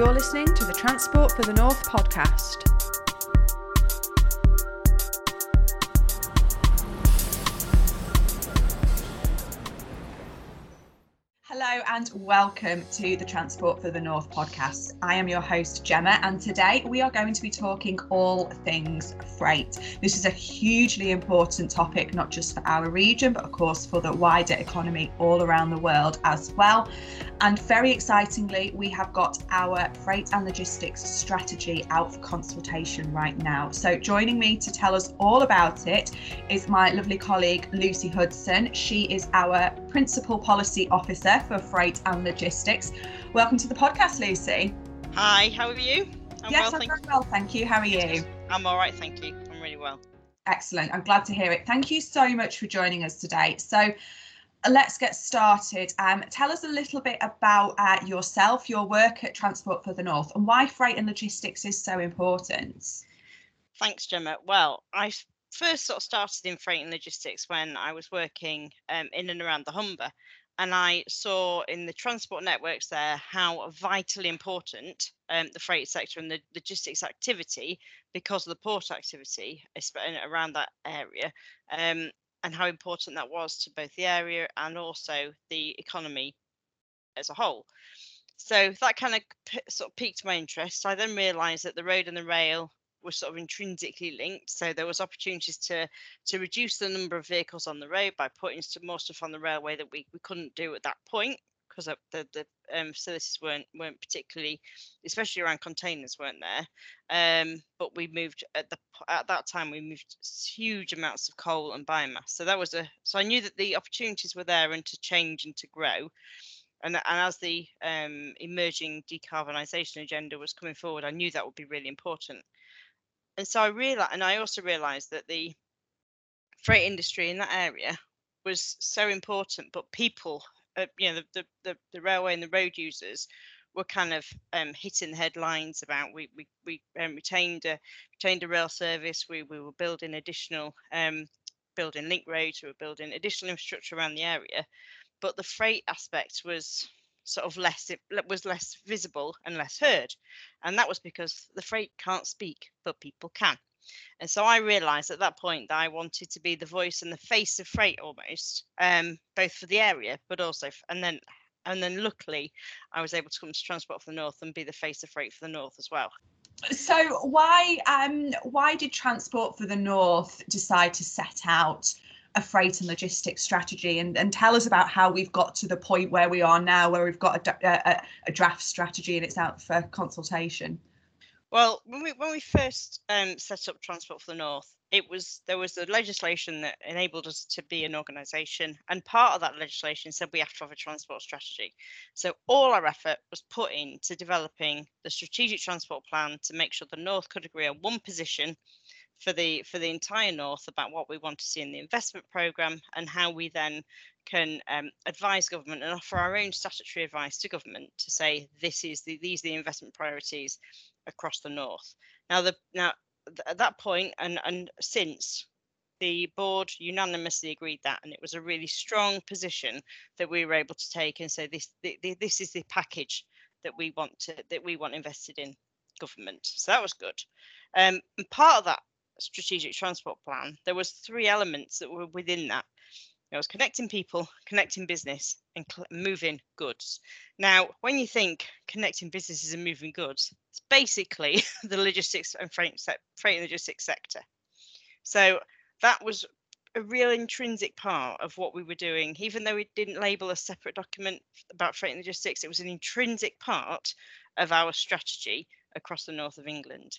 You're listening to the Transport for the North podcast. And welcome to the Transport for the North podcast. I am your host, Gemma, and today we are going to be talking all things freight. This is a hugely important topic, not just for our region, but of course for the wider economy all around the world as well. And very excitingly, we have got our freight and logistics strategy out for consultation right now. So, joining me to tell us all about it is my lovely colleague, Lucy Hudson. She is our Principal Policy Officer for Freight and Logistics. Welcome to the podcast, Lucy. Hi, how are you? I'm yes, well, I'm very well, thank you. How are you? I'm all right, thank you. I'm really well. Excellent. I'm glad to hear it. Thank you so much for joining us today. So, let's get started. Um, tell us a little bit about uh, yourself, your work at Transport for the North, and why freight and logistics is so important. Thanks, Gemma. Well, I first sort of started in freight and logistics when I was working um, in and around the Humber. And I saw in the transport networks there how vitally important um, the freight sector and the logistics activity, because of the port activity around that area, um, and how important that was to both the area and also the economy as a whole. So that kind of sort of piqued my interest. I then realised that the road and the rail were sort of intrinsically linked. So there was opportunities to to reduce the number of vehicles on the road by putting more stuff on the railway that we, we couldn't do at that point because the the um, facilities weren't weren't particularly, especially around containers, weren't there. Um, but we moved at the at that time we moved huge amounts of coal and biomass. So that was a so I knew that the opportunities were there and to change and to grow. And, and as the um, emerging decarbonisation agenda was coming forward, I knew that would be really important. And so I realized, and I also realized that the freight industry in that area was so important, but people uh, you know the, the the railway and the road users were kind of um, hitting the headlines about we we, we um, retained a retained a rail service. We we were building additional um, building link roads. We were building additional infrastructure around the area, but the freight aspect was sort of less it was less visible and less heard, and that was because the freight can't speak, but people can. And so I realized at that point that I wanted to be the voice and the face of freight almost, um, both for the area, but also, and then, and then luckily I was able to come to Transport for the North and be the face of freight for the North as well. So why, um, why did Transport for the North decide to set out a freight and logistics strategy and, and tell us about how we've got to the point where we are now, where we've got a, a, a draft strategy and it's out for consultation? Well, when we when we first um, set up Transport for the North, it was there was the legislation that enabled us to be an organisation, and part of that legislation said we have to have a transport strategy. So all our effort was put into developing the strategic transport plan to make sure the North could agree on one position for the for the entire North about what we want to see in the investment programme and how we then can um, advise government and offer our own statutory advice to government to say this is the these are the investment priorities across the north. Now, the now at that point and and since the board unanimously agreed that, and it was a really strong position that we were able to take and say this the, the, this is the package that we want to that we want invested in government. So that was good. Um, and part of that strategic transport plan, there was three elements that were within that. It was connecting people, connecting business, and moving goods. Now, when you think connecting businesses and moving goods, it's basically the logistics and freight, freight and logistics sector. So that was a real intrinsic part of what we were doing, even though we didn't label a separate document about freight and logistics, it was an intrinsic part of our strategy across the north of England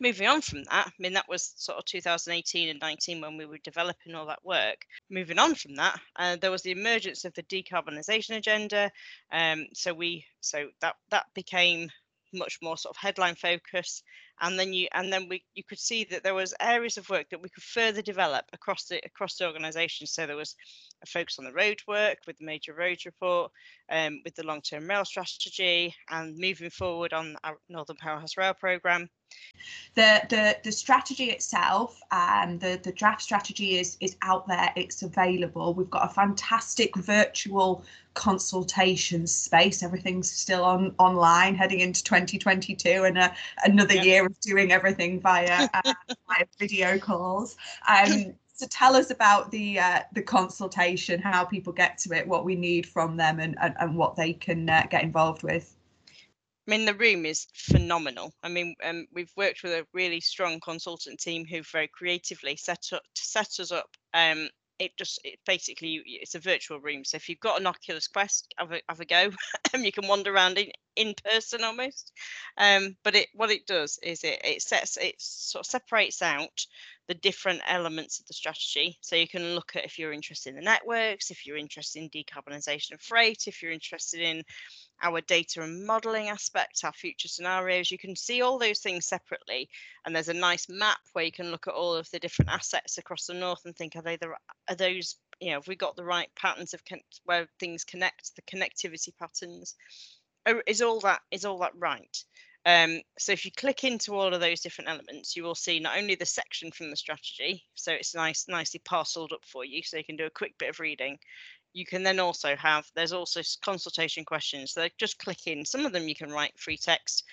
moving on from that, I mean, that was sort of 2018 and 19 when we were developing all that work. Moving on from that, uh, there was the emergence of the decarbonisation agenda. Um, so we, so that that became much more sort of headline focus and then you and then we you could see that there was areas of work that we could further develop across the across the organization so there was a focus on the road work with the major roads report um, with the long-term rail strategy and moving forward on our northern powerhouse rail program The the the strategy itself, um, the the draft strategy is is out there. It's available. We've got a fantastic virtual consultation space. Everything's still on online heading into 2022 and a, another year of doing everything via, uh, via video calls. Um, so tell us about the uh, the consultation, how people get to it, what we need from them, and and, and what they can uh, get involved with. I mean, the room is phenomenal. I mean, um, we've worked with a really strong consultant team who very creatively set up to set us up. Um, it just it basically it's a virtual room. So if you've got an Oculus Quest, have a, have a go. and you can wander around in, in person almost. Um, but it what it does is it it sets it sort of separates out the different elements of the strategy. So you can look at if you're interested in the networks, if you're interested in decarbonisation of freight, if you're interested in our data and modeling aspect, our future scenarios. You can see all those things separately. And there's a nice map where you can look at all of the different assets across the north and think, are they the are those, you know, have we got the right patterns of where things connect, the connectivity patterns? Is all that is all that right? Um, so if you click into all of those different elements, you will see not only the section from the strategy, so it's nice, nicely parceled up for you, so you can do a quick bit of reading you can then also have there's also consultation questions so just click in some of them you can write free text.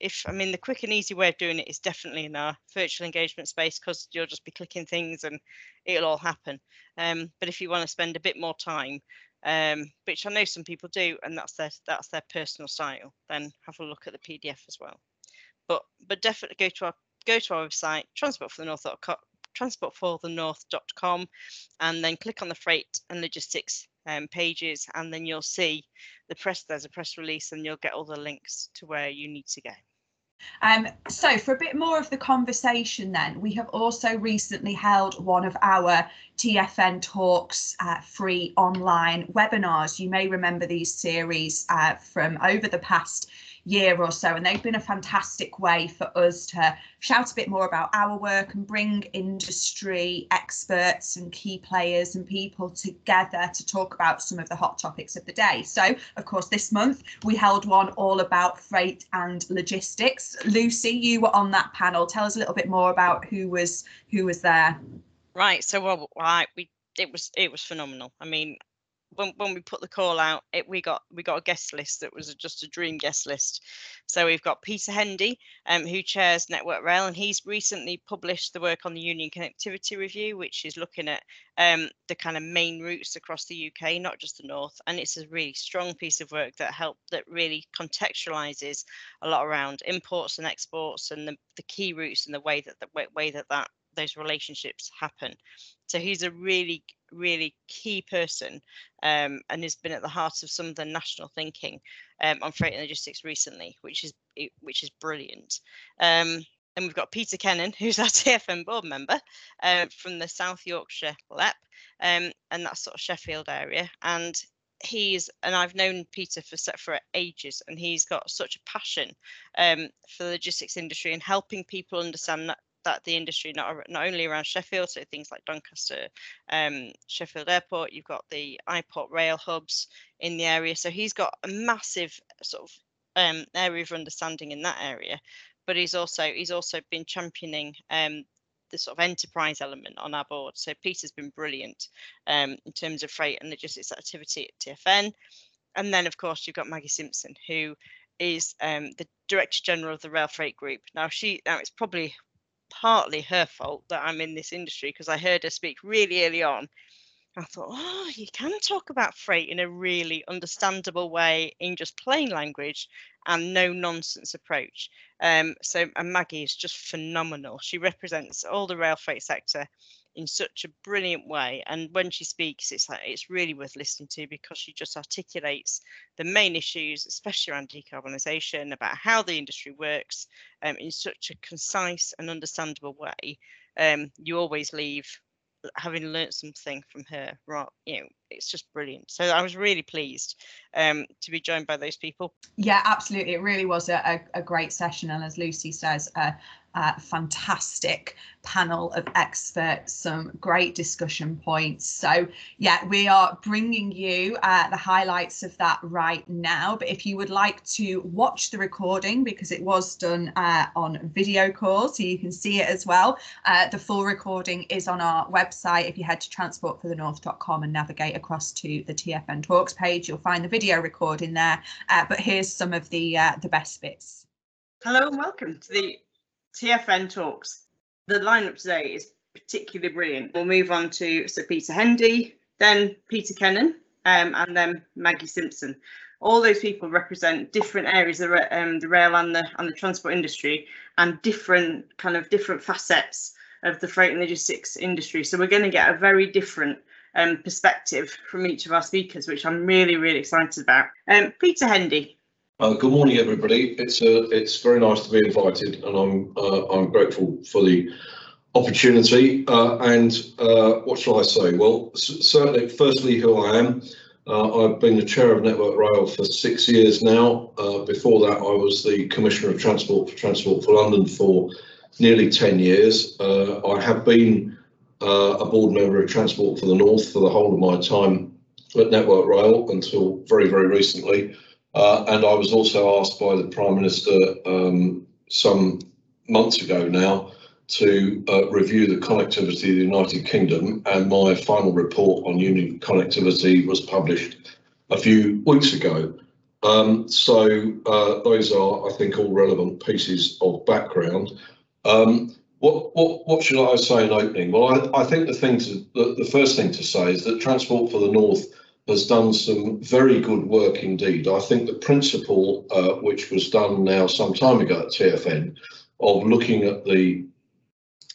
If i mean the quick and easy way of doing it is definitely in our virtual engagement space because you'll just be clicking things and it'll all happen. Um, but if you want to spend a bit more time um, which i know some people do and that's their that's their personal style then have a look at the pdf as well. But but definitely go to our go to our website transportforthenorth.com transportforthenorth.com and then click on the freight and logistics um, pages and then you'll see the press there's a press release and you'll get all the links to where you need to go um, so for a bit more of the conversation then, we have also recently held one of our TFN Talks uh, free online webinars. You may remember these series uh, from over the past year or so. And they've been a fantastic way for us to shout a bit more about our work and bring industry experts and key players and people together to talk about some of the hot topics of the day. So, of course, this month we held one all about freight and logistics. Lucy, you were on that panel. Tell us a little bit more about who was who was there. Right. So, well, right, we it was it was phenomenal. I mean, when, when we put the call out, it, we got we got a guest list that was just a dream guest list. So we've got Peter Hendy, um, who chairs Network Rail, and he's recently published the work on the Union Connectivity Review, which is looking at um, the kind of main routes across the UK, not just the north. And it's a really strong piece of work that help that really contextualizes a lot around imports and exports and the, the key routes and the way that the way that that those relationships happen. So he's a really, really key person um, and has been at the heart of some of the national thinking um, on freight and logistics recently, which is which is brilliant. Um, and we've got Peter Kennan, who's our TFN board member uh, from the South Yorkshire LEP, um, and that sort of Sheffield area. And he's and I've known Peter for for ages, and he's got such a passion um, for the logistics industry and helping people understand that the industry not not only around Sheffield, so things like Doncaster, um, Sheffield Airport. You've got the iPort rail hubs in the area, so he's got a massive sort of um, area of understanding in that area. But he's also he's also been championing um, the sort of enterprise element on our board. So Peter's been brilliant um, in terms of freight and logistics activity at TFN. And then of course you've got Maggie Simpson, who is um, the Director General of the Rail Freight Group. Now she now it's probably partly her fault that I'm in this industry because I heard her speak really early on. I thought, oh, you can talk about freight in a really understandable way in just plain language and no nonsense approach. Um, so, and Maggie is just phenomenal. She represents all the rail freight sector in such a brilliant way. And when she speaks, it's like it's really worth listening to because she just articulates the main issues, especially around decarbonisation, about how the industry works um, in such a concise and understandable way. Um, you always leave having learnt something from her right you know it's just brilliant so i was really pleased um, to be joined by those people yeah absolutely it really was a, a, a great session and as lucy says uh, fantastic panel of experts, some great discussion points. So, yeah, we are bringing you uh, the highlights of that right now. But if you would like to watch the recording, because it was done uh, on video call, so you can see it as well, uh, the full recording is on our website. If you head to transportforthenorth.com and navigate across to the TFN Talks page, you'll find the video recording there. Uh, but here's some of the uh, the best bits. Hello and welcome to the TFN Talks the lineup today is particularly brilliant. We'll move on to Sir Peter Hendy, then Peter Kennan, um, and then Maggie Simpson. All those people represent different areas of um, the rail and the and the transport industry, and different kind of different facets of the freight and logistics industry. So we're going to get a very different um, perspective from each of our speakers, which I'm really really excited about. Um, Peter Hendy. Uh, good morning, everybody. It's uh, it's very nice to be invited, and I'm uh, I'm grateful for the opportunity. Uh, and uh, what shall I say? Well, certainly, firstly, who I am. Uh, I've been the chair of Network Rail for six years now. before that, I was the Commissioner of Transport for Transport for London for nearly 10 years. I have been a board member of Transport for the North for the whole of my time at Network Rail until very, very recently. Uh, and I was also asked by the Prime Minister um, some months ago now to uh, review the connectivity of the United Kingdom, and my final report on union connectivity was published a few weeks ago. Um, so uh, those are, I think, all relevant pieces of background. Um, what, what, what should I say in opening? Well, I, I think the thing to, the, the first thing to say is that Transport for the North has done some very good work indeed. I think the principle, uh, which was done now some time ago at TFN, of looking at the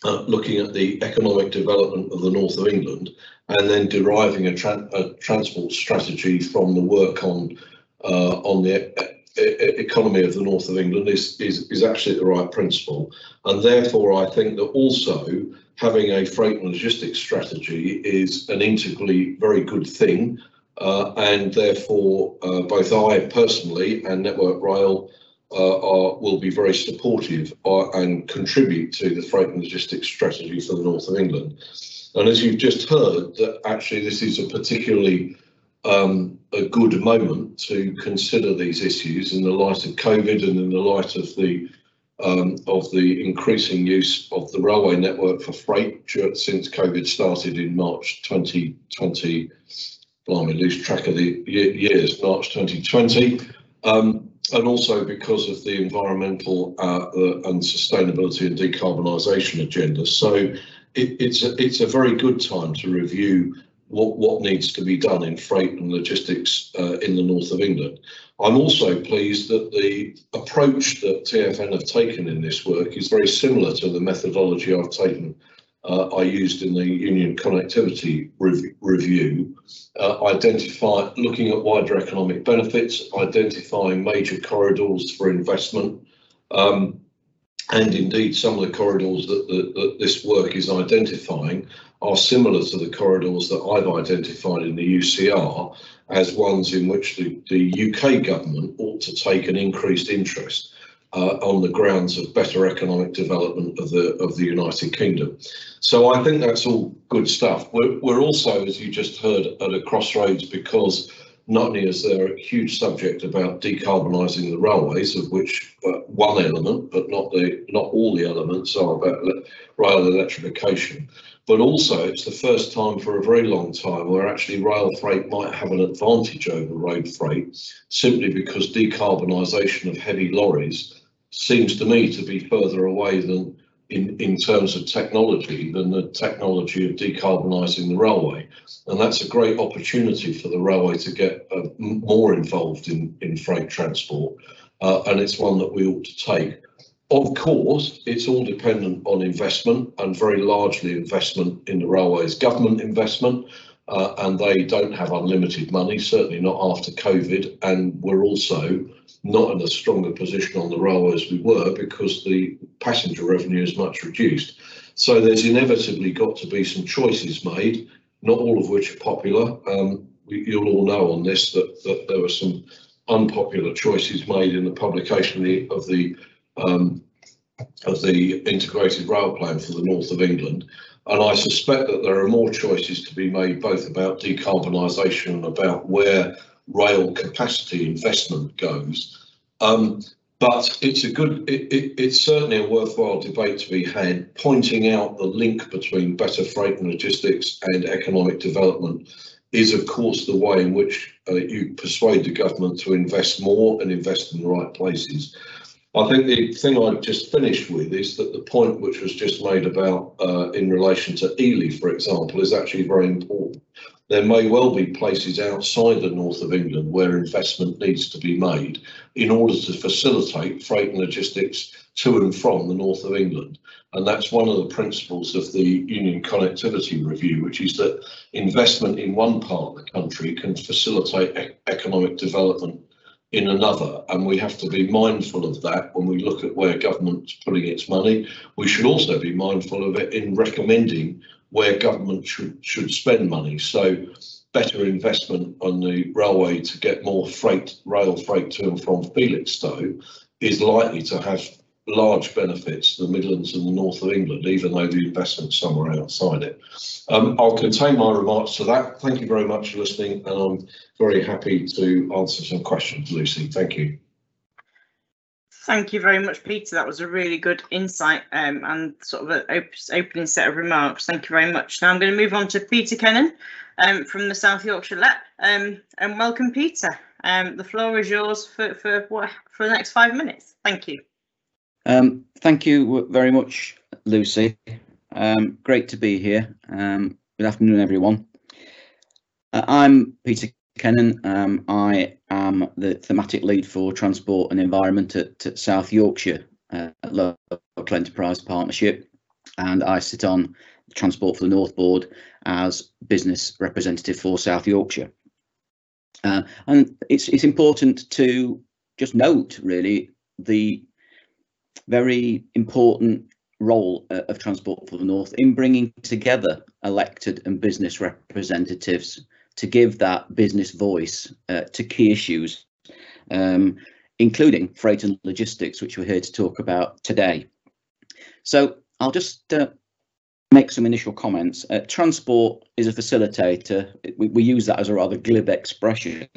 uh, looking at the economic development of the north of England and then deriving a, tra a transport strategy from the work on uh, on the e economy of the north of England is, is is actually the right principle, and therefore I think that also having a freight and logistics strategy is an integrally very good thing uh, and therefore uh, both I personally and Network Rail uh, are, will be very supportive and contribute to the freight and logistics strategy for the north of England. And as you've just heard, that actually this is a particularly um, a good moment to consider these issues in the light of COVID and in the light of the um, of the increasing use of the railway network for freight since COVID started in March 2020 blimey, lose track of the years, March 2020, um, and also because of the environmental uh, uh, and sustainability and decarbonisation agenda. So it, it's a, it's a very good time to review what, what needs to be done in freight and logistics uh, in the north of England. I'm also pleased that the approach that TFN have taken in this work is very similar to the methodology I've taken I used in the union connectivity rev review, uh, identify looking at wider economic benefits, identifying major corridors for investment, um, and indeed some of the corridors that, that, that, this work is identifying are similar to the corridors that I've identified in the UCR as ones in which the, the UK government ought to take an increased interest uh, on the grounds of better economic development of the of the United Kingdom. So I think that's all good stuff. We're, we're also, as you just heard, at a crossroads because not only is there a huge subject about decarbonising the railways, of which uh, one element, but not the not all the elements, are about rail electrification. But also, it's the first time for a very long time where actually rail freight might have an advantage over road freight, simply because decarbonisation of heavy lorries seems to me to be further away than in, in terms of technology than the technology of decarbonising the railway. And that's a great opportunity for the railway to get uh, more involved in, in freight transport. Uh, and it's one that we ought to take. Of course, it's all dependent on investment and very largely investment in the railways, government investment, uh, and they don't have unlimited money, certainly not after COVID. And we're also not in a stronger position on the railway as we were because the passenger revenue is much reduced. So there's inevitably got to be some choices made, not all of which are popular. Um, we, you'll all know on this that, that there were some unpopular choices made in the publication of the, of the um, of the integrated rail plan for the north of England. And I suspect that there are more choices to be made, both about decarbonisation and about where rail capacity investment goes. Um, but it's a good, it, it, it's certainly a worthwhile debate to be had, pointing out the link between better freight and logistics and economic development is, of course, the way in which uh, you persuade the government to invest more and invest in the right places. I think the thing I just finished with is that the point which was just made about uh, in relation to Ely, for example, is actually very important. There may well be places outside the north of England where investment needs to be made in order to facilitate freight and logistics to and from the north of England. And that's one of the principles of the Union Connectivity Review, which is that investment in one part of the country can facilitate e economic development in another. And we have to be mindful of that when we look at where government's putting its money. We should also be mindful of it in recommending where government should, should spend money. So better investment on the railway to get more freight, rail freight to and from Felixstowe is likely to have large benefits to the Midlands and the north of England, even though the investment's somewhere outside it. Um, I'll contain my remarks to that. Thank you very much for listening, and I'm very happy to answer some questions, Lucy. Thank you. Thank you very much, Peter. That was a really good insight um, and sort of an op opening set of remarks. Thank you very much. Now I'm going to move on to Peter Kennan um, from the South Yorkshire LEP. Um, and welcome, Peter. Um, the floor is yours for, for, for the next five minutes. Thank you. Um, thank you very much, Lucy. Um, great to be here. Good afternoon, everyone. Uh, I'm Peter Kennan. Um, I am the thematic lead for transport and environment at, at South Yorkshire uh, Local Enterprise Partnership, and I sit on Transport for the North Board as business representative for South Yorkshire. Uh, and it's it's important to just note really the very important role uh, of Transport for the North in bringing together elected and business representatives to give that business voice uh, to key issues, um, including freight and logistics, which we're here to talk about today. So I'll just uh, make some initial comments. Uh, transport is a facilitator. We, we, use that as a rather glib expression.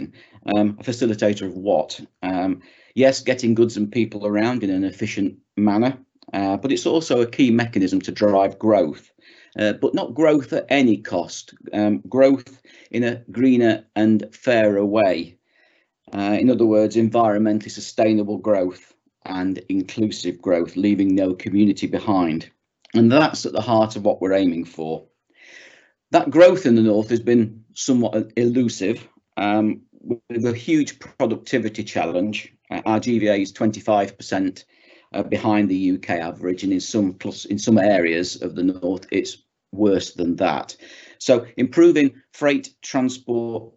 Um, a facilitator of what? Um, yes, getting goods and people around in an efficient manner, uh, but it's also a key mechanism to drive growth, uh, but not growth at any cost, um, growth in a greener and fairer way. Uh, in other words, environmentally sustainable growth and inclusive growth, leaving no community behind. And that's at the heart of what we're aiming for. That growth in the north has been somewhat elusive, um, with a huge productivity challenge. Uh, our GVA is 25% uh, behind the UK average, and in some plus in some areas of the north, it's worse than that. So improving freight transport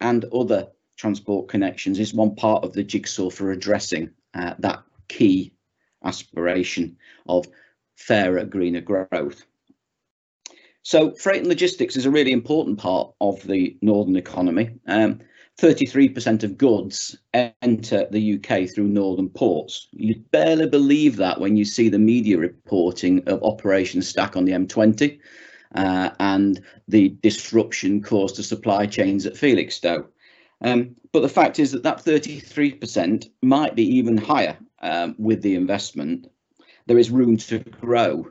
and other transport connections is one part of the jigsaw for addressing uh, that key aspiration of fairer, greener growth. So freight and logistics is a really important part of the northern economy. Um, 33% of goods enter the UK through northern ports. You'd barely believe that when you see the media reporting of Operation Stack on the M20 uh, and the disruption caused to supply chains at Felixstowe. Um, but the fact is that that 33% might be even higher um, with the investment. There is room to grow.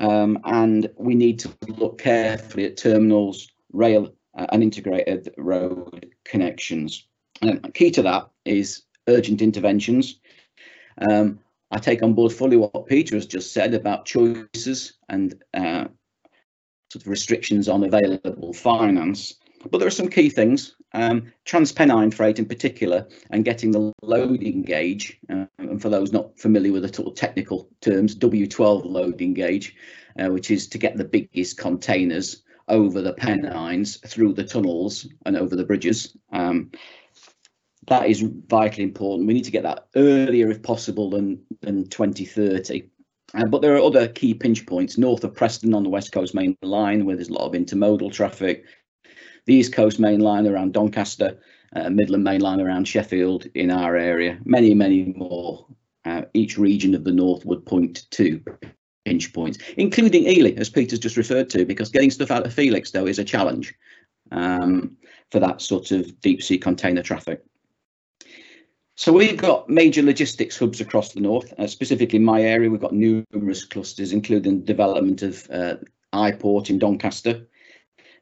Um, and we need to look carefully at terminals, rail uh, and integrated road connections. Um, key to that is urgent interventions. Um, I take on board fully what Peter has just said about choices and uh, sort of restrictions on available finance. But there are some key things, um, transpennine freight in particular, and getting the loading gauge, uh, and for those not familiar with the sort of technical terms, W12 loading gauge, uh, which is to get the biggest containers over the Pennines, through the tunnels and over the bridges. Um, that is vitally important. We need to get that earlier if possible than, than 2030. Uh, but there are other key pinch points north of Preston on the West Coast Main Line, where there's a lot of intermodal traffic, the East Coast Main Line around Doncaster, uh, Midland Main Line around Sheffield in our area, many, many more. uh, each region of the north would point to pinch points, including Ely, as Peter's just referred to, because getting stuff out of Felixstowe, is a challenge um, for that sort of deep sea container traffic. So we've got major logistics hubs across the north, uh, specifically in my area, we've got numerous clusters, including development of uh, iPort in Doncaster,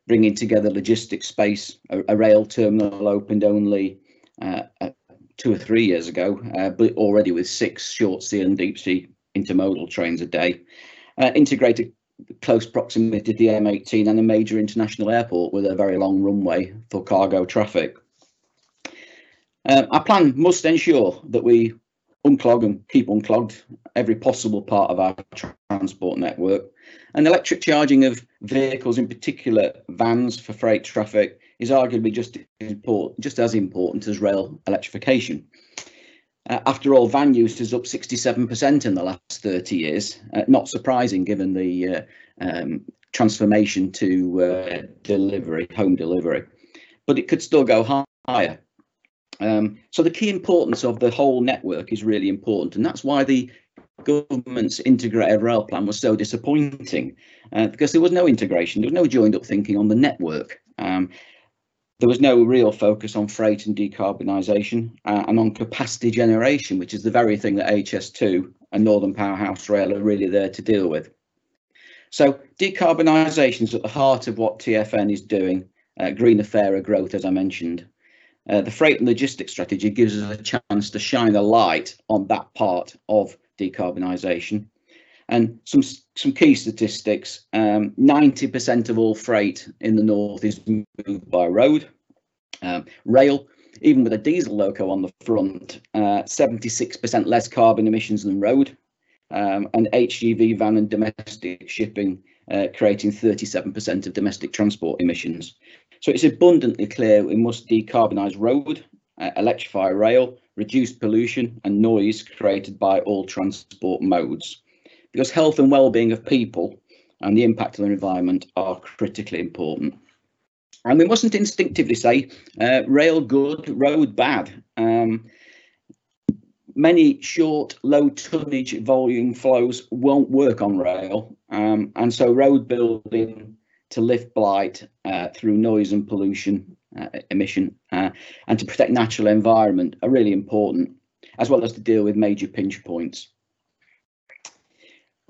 bringing together logistics space. A, a rail terminal opened only uh, uh two or three years ago, uh, but already with six short sea and deep sea intermodal trains a day. Uh, integrated close proximity to the M18 and a major international airport with a very long runway for cargo traffic. Uh, our plan must ensure that we unclog and keep unclogged every possible part of our transport network. And electric charging of vehicles, in particular vans for freight traffic, is arguably just, important, just as important as rail electrification. Uh, after all, van use is up 67% in the last 30 years. Uh, not surprising given the uh, um, transformation to uh, delivery, home delivery. But it could still go higher. Um, so the key importance of the whole network is really important, and that's why the government's integrated rail plan was so disappointing, uh, because there was no integration, there was no joined up thinking on the network. Um, there was no real focus on freight and decarbonisation uh, and on capacity generation, which is the very thing that HS2 and Northern Powerhouse Rail are really there to deal with. So decarbonisation is at the heart of what TFN is doing, uh, greener, fairer growth, as I mentioned. Uh, the freight and logistics strategy gives us a chance to shine a light on that part of decarbonisation. And some some key statistics: 90% um, of all freight in the north is moved by road. Um, rail, even with a diesel loco on the front, 76% uh, less carbon emissions than road. Um, and HGV van and domestic shipping uh, creating 37% of domestic transport emissions. So it's abundantly clear we must decarbonise road, uh, electrify rail, reduce pollution and noise created by all transport modes. Because health and well-being of people and the impact on the environment are critically important. And we mustn't instinctively say uh, rail good, road bad. Um, many short, low tonnage volume flows won't work on rail. Um, and so road building to lift blight uh, through noise and pollution uh, emission uh, and to protect natural environment are really important, as well as to deal with major pinch points.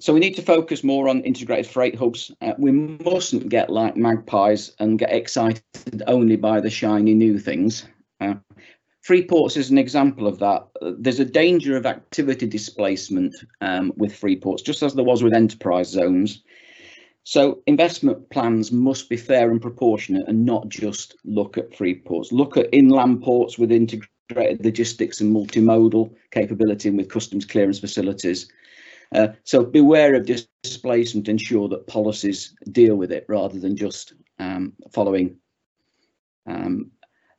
So we need to focus more on integrated freight hubs. Uh, we mustn't get like magpies and get excited only by the shiny new things. Uh, Freeports is an example of that. There's a danger of activity displacement um, with freeports, just as there was with enterprise zones. So investment plans must be fair and proportionate and not just look at free ports. Look at inland ports with integrated logistics and multimodal capability and with customs clearance facilities. Uh, so beware of displacement, ensure that policies deal with it rather than just um, following um,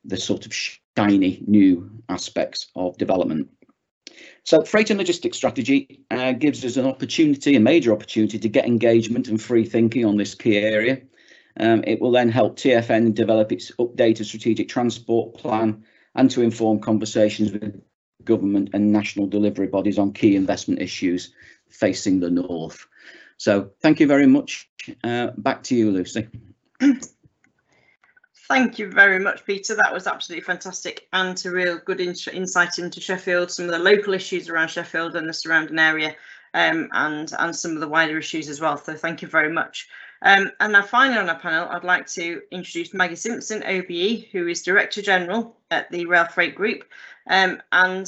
the sort of shiny new aspects of development. So freight and logistics strategy uh, gives us an opportunity, a major opportunity to get engagement and free thinking on this key area. Um, it will then help TFN develop its updated strategic transport plan and to inform conversations with government and national delivery bodies on key investment issues facing the north. So thank you very much. Uh, back to you, Lucy. Thank you very much, Peter. That was absolutely fantastic and a real good in insight into Sheffield, some of the local issues around Sheffield and the surrounding area, um, and and some of the wider issues as well. So thank you very much. Um, and now finally on our panel, I'd like to introduce Maggie Simpson, OBE, who is Director General at the Rail Freight Group, um, and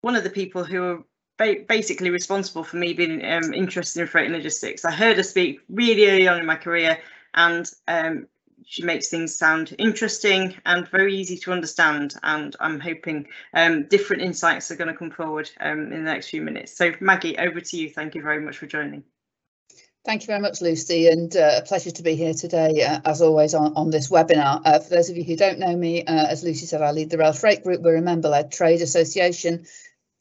one of the people who are ba basically responsible for me being um, interested in freight and logistics. I heard her speak really early on in my career, and um, she makes things sound interesting and very easy to understand. And I'm hoping um, different insights are going to come forward um, in the next few minutes. So Maggie, over to you. Thank you very much for joining. Thank you very much, Lucy, and uh, a pleasure to be here today, uh, as always, on, on this webinar. Uh, for those of you who don't know me, uh, as Lucy said, I lead the Rail Freight Group. We're a member-led trade association,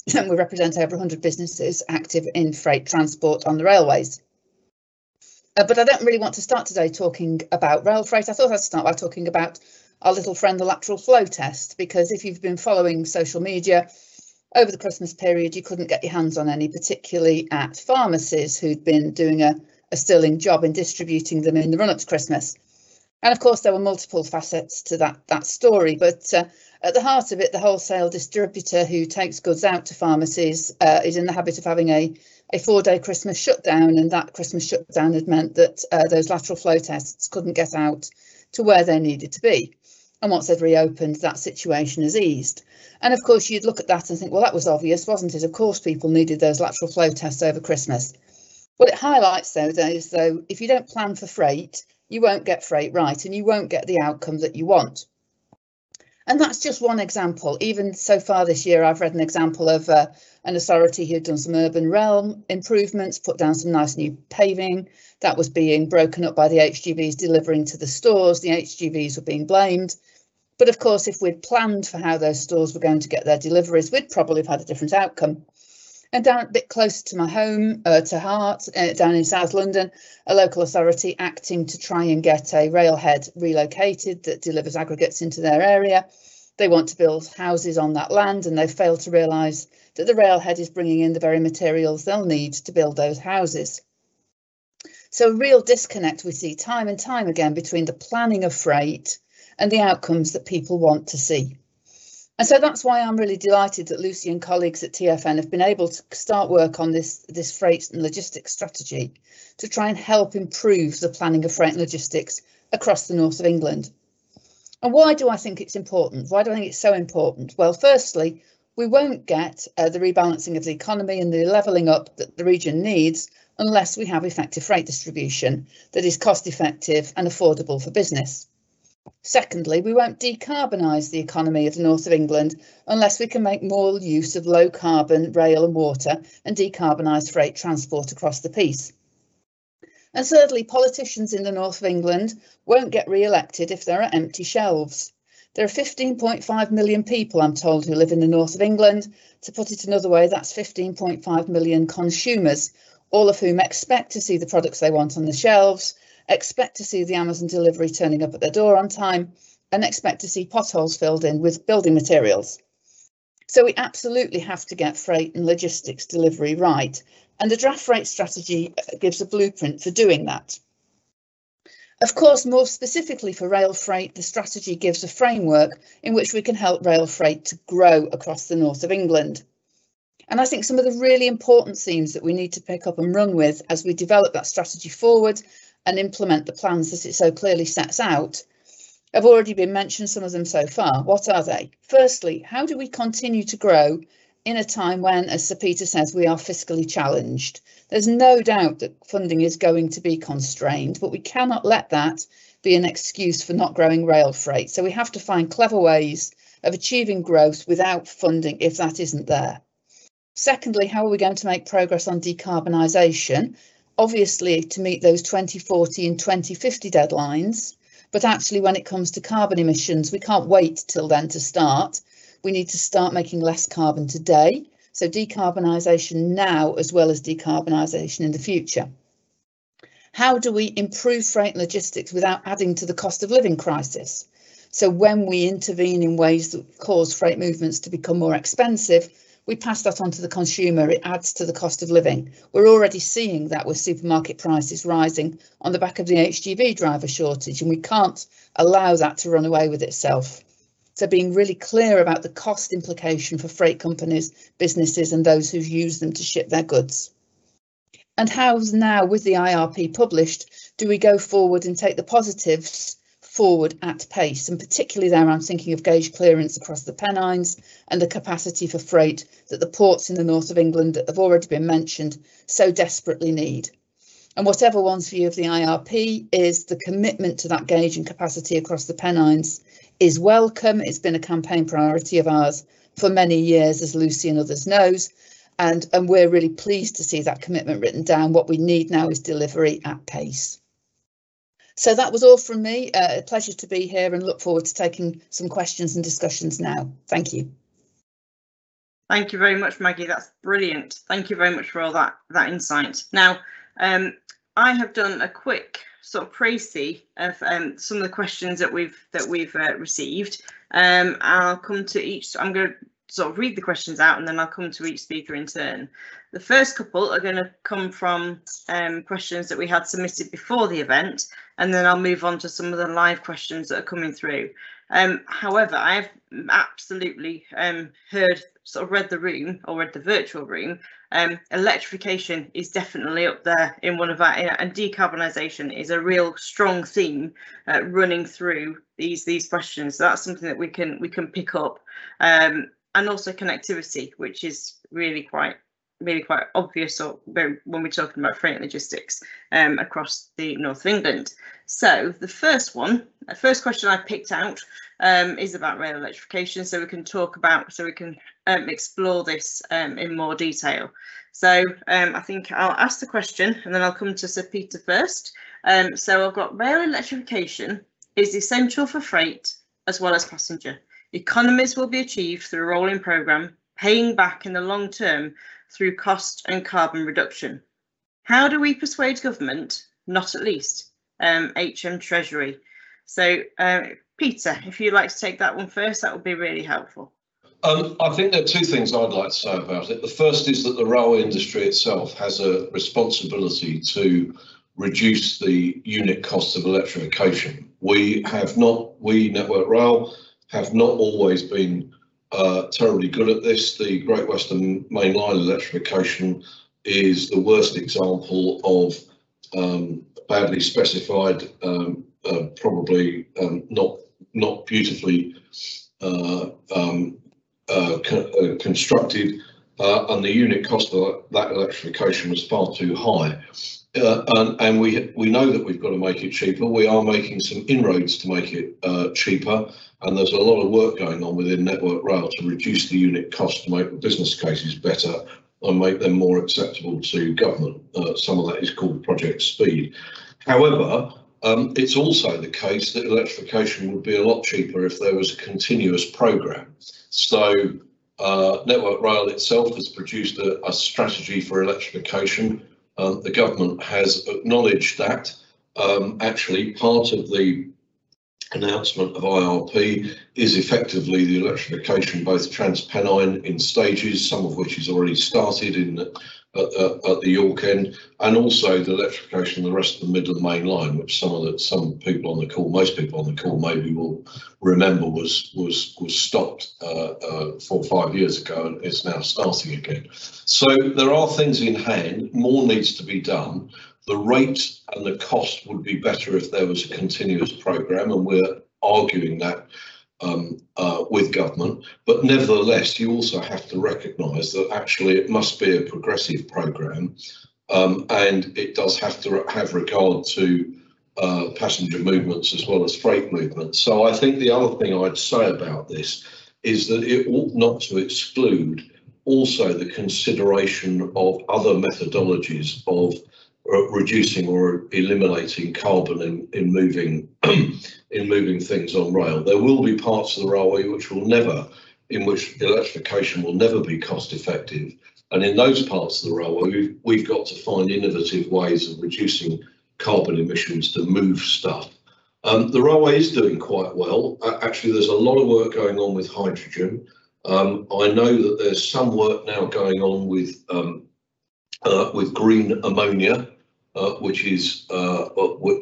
and we represent over 100 businesses active in freight transport on the railways. Uh, but I don't really want to start today talking about rail freight. I thought I'd start by talking about our little friend, the lateral flow test, because if you've been following social media, over the Christmas period, you couldn't get your hands on any, particularly at pharmacies who'd been doing a, a sterling job in distributing them in the run up to Christmas. And of course, there were multiple facets to that, that story, but uh, at the heart of it, the wholesale distributor who takes goods out to pharmacies uh, is in the habit of having a, a four day Christmas shutdown, and that Christmas shutdown had meant that uh, those lateral flow tests couldn't get out to where they needed to be. And once they've reopened, that situation has eased. And of course, you'd look at that and think, well, that was obvious, wasn't it? Of course, people needed those lateral flow tests over Christmas. What it highlights, though, is though if you don't plan for freight, you won't get freight right and you won't get the outcome that you want. And that's just one example. Even so far this year, I've read an example of uh, an authority who had done some urban realm improvements, put down some nice new paving. That was being broken up by the HGVs delivering to the stores. The HGVs were being blamed. But of course, if we'd planned for how those stores were going to get their deliveries, we'd probably have had a different outcome. And down a bit closer to my home, uh, to Hart, uh, down in South London, a local authority acting to try and get a railhead relocated that delivers aggregates into their area. They want to build houses on that land and they fail to realise that the railhead is bringing in the very materials they'll need to build those houses. So a real disconnect we see time and time again between the planning of freight and the outcomes that people want to see. And so that's why I'm really delighted that Lucy and colleagues at TFN have been able to start work on this, this freight and logistics strategy to try and help improve the planning of freight and logistics across the north of England. And why do I think it's important? Why do I think it's so important? Well, firstly, we won't get uh, the rebalancing of the economy and the levelling up that the region needs unless we have effective freight distribution that is cost effective and affordable for business. Secondly, we won't decarbonise the economy of the north of England unless we can make more use of low carbon rail and water and decarbonise freight transport across the piece. And thirdly, politicians in the north of England won't get re-elected if there are empty shelves. There are 15.5 million people, I'm told, who live in the north of England. To put it another way, that's 15.5 million consumers, all of whom expect to see the products they want on the shelves expect to see the Amazon delivery turning up at their door on time, and expect to see potholes filled in with building materials. So we absolutely have to get freight and logistics delivery right, and the draft freight strategy uh, gives a blueprint for doing that. Of course, more specifically for rail freight, the strategy gives a framework in which we can help rail freight to grow across the north of England. And I think some of the really important themes that we need to pick up and run with as we develop that strategy forward and implement the plans that it so clearly sets out have already been mentioned, some of them so far. What are they? Firstly, how do we continue to grow in a time when, as Sir Peter says, we are fiscally challenged? There's no doubt that funding is going to be constrained, but we cannot let that be an excuse for not growing rail freight. So we have to find clever ways of achieving growth without funding if that isn't there. Secondly, how are we going to make progress on decarbonisation? Obviously to meet those 2040 and 2050 deadlines. But actually, when it comes to carbon emissions, we can't wait till then to start. We need to start making less carbon today. So decarbonisation now as well as decarbonisation in the future. How do we improve freight and logistics without adding to the cost of living crisis? So when we intervene in ways that cause freight movements to become more expensive, we pass that on to the consumer, it adds to the cost of living. We're already seeing that with supermarket prices rising on the back of the HGV driver shortage, and we can't allow that to run away with itself. So being really clear about the cost implication for freight companies, businesses and those who use them to ship their goods. And how now with the IRP published, do we go forward and take the positives forward at pace. And particularly there, I'm thinking of gauge clearance across the Pennines and the capacity for freight that the ports in the north of England that have already been mentioned so desperately need. And whatever one's view of the IRP is, the commitment to that gauge and capacity across the Pennines is welcome. It's been a campaign priority of ours for many years, as Lucy and others knows. And, and we're really pleased to see that commitment written down. What we need now is delivery at pace. So that was all from me. Uh, a pleasure to be here and look forward to taking some questions and discussions now. Thank you. Thank you very much, Maggie. That's brilliant. Thank you very much for all that that insight. Now, um, I have done a quick sort of précis of um, some of the questions that we've that we've uh, received. Um, I'll come to each. I'm going to sort of read the questions out and then I'll come to each speaker in turn. The first couple are going to come from um, questions that we had submitted before the event, and then I'll move on to some of the live questions that are coming through. Um, however, I have absolutely um, heard, sort of read the room or read the virtual room. Um, electrification is definitely up there in one of our, and decarbonisation is a real strong theme uh, running through these these questions. So that's something that we can we can pick up, um, and also connectivity, which is really quite really quite obvious or when we're talking about freight logistics um, across the north of England. So the first one, the first question I picked out um, is about rail electrification. So we can talk about, so we can um, explore this um, in more detail. So um, I think I'll ask the question and then I'll come to Sir Peter first. Um, so I've got rail electrification is essential for freight as well as passenger. Economies will be achieved through a rolling programme, paying back in the long term through cost and carbon reduction. How do we persuade government, not at least um, HM Treasury? So, uh, Peter, if you'd like to take that one first, that would be really helpful. Um, I think there are two things I'd like to say about it. The first is that the railway industry itself has a responsibility to reduce the unit cost of electrification. We have not, we Network Rail, have not always been uh, terribly good at this. The Great Western Main Line electrification is the worst example of um, badly specified, um, uh, probably um, not not beautifully uh, um, uh, uh, constructed, uh, and the unit cost of that electrification was far too high. Uh, and, and, we we know that we've got to make it cheaper. We are making some inroads to make it uh, cheaper, and there's a lot of work going on within Network Rail to reduce the unit cost to make the business cases better and make them more acceptable to government. Uh, some of that is called Project Speed. However, um, it's also the case that electrification would be a lot cheaper if there was a continuous program. So uh, Network Rail itself has produced a, a strategy for electrification um, the government has acknowledged that. Um, actually, part of the announcement of IRP is effectively the electrification both transpennine in stages, some of which is already started in at, at, the York end, and also the electrification of the rest of the Midland Main Line, which some of the some people on the call, most people on the call, maybe will remember was was was stopped uh, uh, four or five years ago and it's now starting again. So there are things in hand. More needs to be done. The rate and the cost would be better if there was a continuous program, and we're arguing that um, uh, with government. But nevertheless, you also have to recognise that actually it must be a progressive programme um, and it does have to have regard to uh, passenger movements as well as freight movements. So I think the other thing I'd say about this is that it ought not to exclude also the consideration of other methodologies of reducing or eliminating carbon in, in moving in moving things on rail. There will be parts of the railway which will never, in which electrification will never be cost effective. And in those parts of the railway, we've, we've got to find innovative ways of reducing carbon emissions to move stuff. Um, the railway is doing quite well. Uh, actually, there's a lot of work going on with hydrogen. Um, I know that there's some work now going on with um, uh, with green ammonia, uh, which is uh,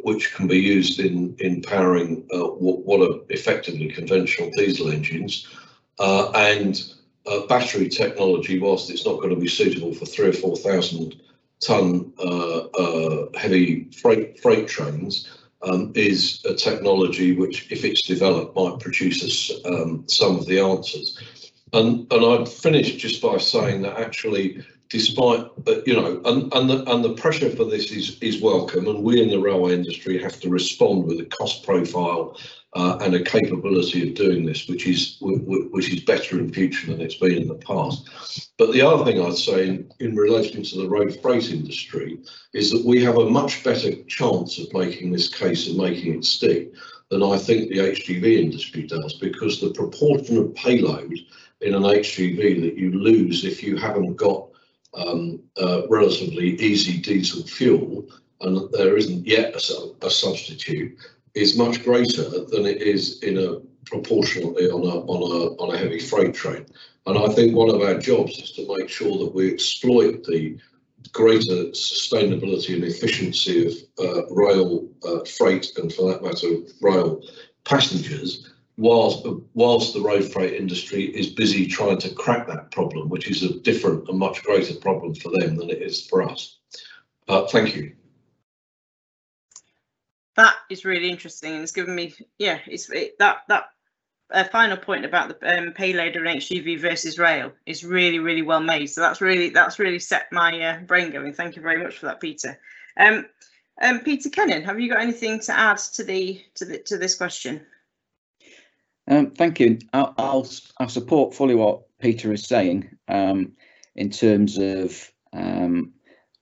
which can be used in in powering uh, what, are effectively conventional diesel engines, uh, and uh, battery technology, whilst it's not going to be suitable for three or four thousand ton heavy freight freight trains. Um, is a technology which, if it's developed, might produce us um, some of the answers. And, and I'd finish just by saying that actually despite uh, you know and and the, and the pressure for this is is welcome and we in the railway industry have to respond with a cost profile uh, and a capability of doing this which is which is better in future than it's been in the past. But the other thing i'd say in, in relation to the road freight industry is that we have a much better chance of making this case and making it stick than i think the hgv industry does because the proportion of payload in an HGV that you lose if you haven't got um, uh, relatively easy diesel fuel and there isn't yet a, a, substitute is much greater than it is in a proportionally on a on a on a heavy freight train. And I think one of our jobs is to make sure that we exploit the greater sustainability and efficiency of uh, rail uh, freight and for that matter rail passengers whilst whilst the road freight industry is busy trying to crack that problem which is a different and much greater problem for them than it is for us uh, thank you that is really interesting and it's given me yeah it's it, that that a final point about the um, payload and HGV versus rail is really, really well made. So that's really that's really set my uh, brain going. Thank you very much for that, Peter. Um, um, Peter Kennan, have you got anything to add to the to the to this question? Um, thank you. I'll, I'll, I'll support fully what Peter is saying um, in terms of um,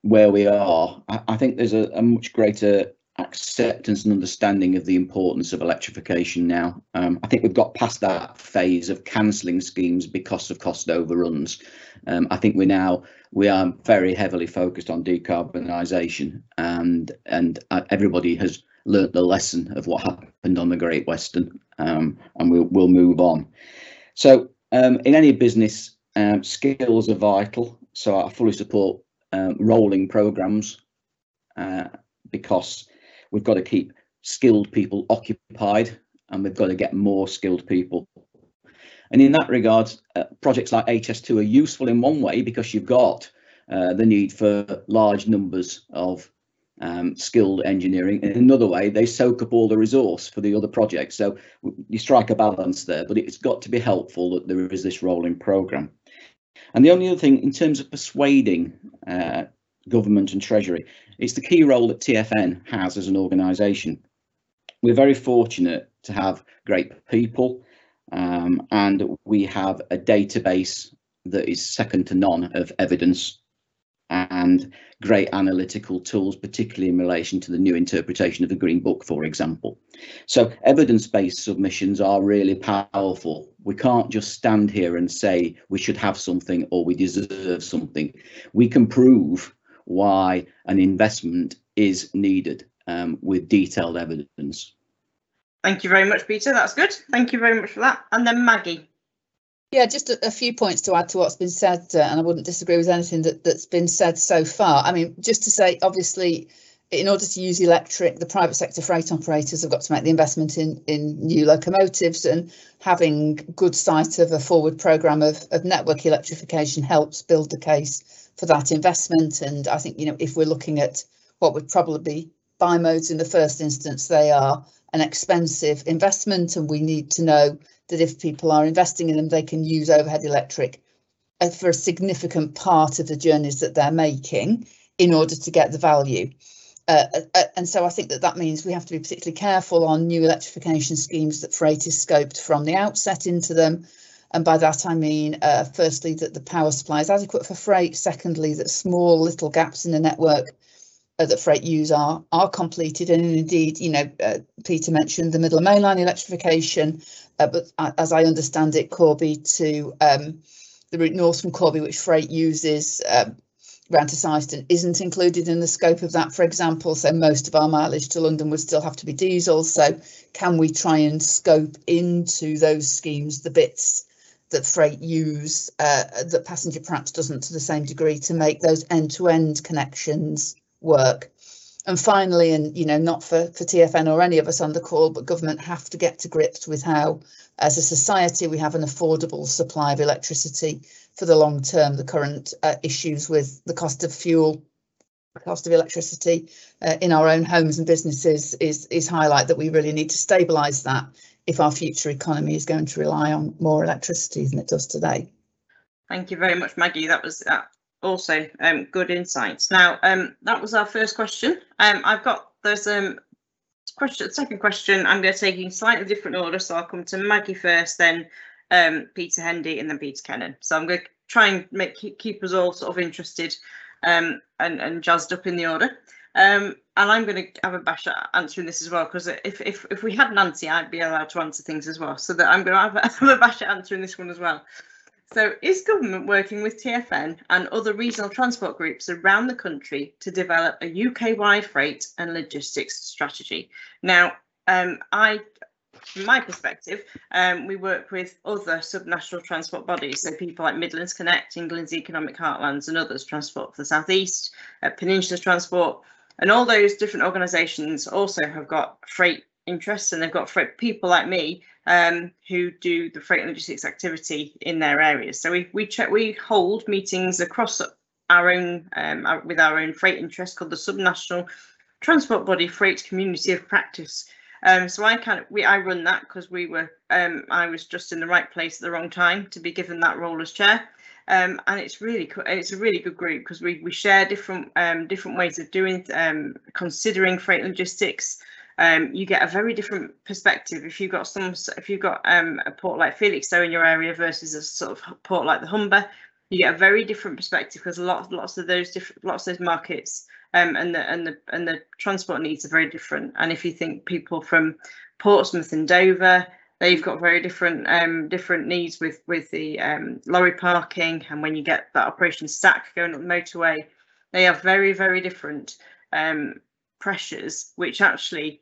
where we are. I, I think there's a, a much greater acceptance and understanding of the importance of electrification now. Um, I think we've got past that phase of cancelling schemes because of cost overruns. Um, I think we're now we are very heavily focused on decarbonisation, and and uh, everybody has learnt the lesson of what happened on the Great Western, um, and we'll we'll move on. So um, in any business, um, skills are vital. So I fully support um, rolling programs uh, because we've got to keep skilled people occupied and we've got to get more skilled people. And in that regard, uh, projects like HS2 are useful in one way because you've got uh, the need for large numbers of um, skilled engineering. In another way, they soak up all the resource for the other projects. So you strike a balance there, but it's got to be helpful that there is this rolling programme. And the only other thing, in terms of persuading uh, government and treasury, it's the key role that TFN has as an organisation. We're very fortunate to have great people um, and we have a database that is second to none of evidence and great analytical tools, particularly in relation to the new interpretation of the Green Book, for example. So evidence-based submissions are really powerful. We can't just stand here and say we should have something or we deserve something. We can prove why an investment is needed um, with detailed evidence. Thank you very much, Peter. That's good. Thank you very much for that. And then Maggie. Yeah, just a, a few points to add to what's been said, uh, and I wouldn't disagree with anything that, that's been said so far. I mean, just to say, obviously, in order to use electric, the private sector freight operators have got to make the investment in, in new locomotives and having good sight of a forward programme of, of network electrification helps build the case for that investment. And I think, you know, if we're looking at what would probably be bi-modes in the first instance, they are an expensive investment and we need to know that if people are investing in them, they can use overhead electric uh, for a significant part of the journeys that they're making in order to get the value. Uh, uh, and so I think that that means we have to be particularly careful on new electrification schemes that freight is scoped from the outset into them and by that I mean, uh, firstly, that the power supply is adequate for freight. Secondly, that small little gaps in the network uh, that freight use are are completed. And indeed, you know, uh, Peter mentioned the Midland Main Line electrification, uh, but as I understand it, Corby to um, the route north from Corby, which freight uses um, round to Syston isn't included in the scope of that, for example. So most of our mileage to London would still have to be diesel. So can we try and scope into those schemes the bits that freight use uh, that passenger perhaps doesn't to the same degree to make those end-to-end connections work. And finally, and you know, not for, for TFN or any of us on the call, but government have to get to grips with how, as a society, we have an affordable supply of electricity for the long term. The current uh, issues with the cost of fuel, the cost of electricity uh, in our own homes and businesses is is highlight that we really need to stabilise that if our future economy is going to rely on more electricity than it does today. Thank you very much, Maggie. That was uh, also um, good insights. Now, um, that was our first question. Um, I've got there's um question, second question. I'm going to take in slightly different order, so I'll come to Maggie first, then um, Peter Hendy, and then Peter Kennan. So I'm going to try and make keep, keep us all sort of interested um, and and jazzed up in the order. Um, and I'm going to have a bash at answering this as well because if, if if we had Nancy, I'd be allowed to answer things as well. So that I'm going to have a, have a bash at answering this one as well. So, is government working with TFN and other regional transport groups around the country to develop a UK-wide freight and logistics strategy? Now, um, I from my perspective, um, we work with other subnational transport bodies, so people like Midlands Connect, England's Economic Heartlands, and others, Transport for the South East, uh, Peninsula Transport, and all those different organisations also have got freight interests, and they've got people like me um, who do the freight and logistics activity in their areas. So we we check we hold meetings across our own um, our, with our own freight interest called the subnational transport body freight community of practice um, so I kind of we I run that because we were um, I was just in the right place at the wrong time to be given that role as chair. Um, and it's really it's a really good group because we we share different um, different ways of doing um, considering freight logistics. Um, you get a very different perspective if you've got some if you've got um, a port like Felixstowe in your area versus a sort of port like the Humber. You get a very different perspective because a lot lots of those different lots of those markets um, and the and the and the transport needs are very different. And if you think people from Portsmouth and Dover, they've got very different um, different needs with with the um, lorry parking, and when you get that operation stack going up the motorway, they have very very different um, pressures, which actually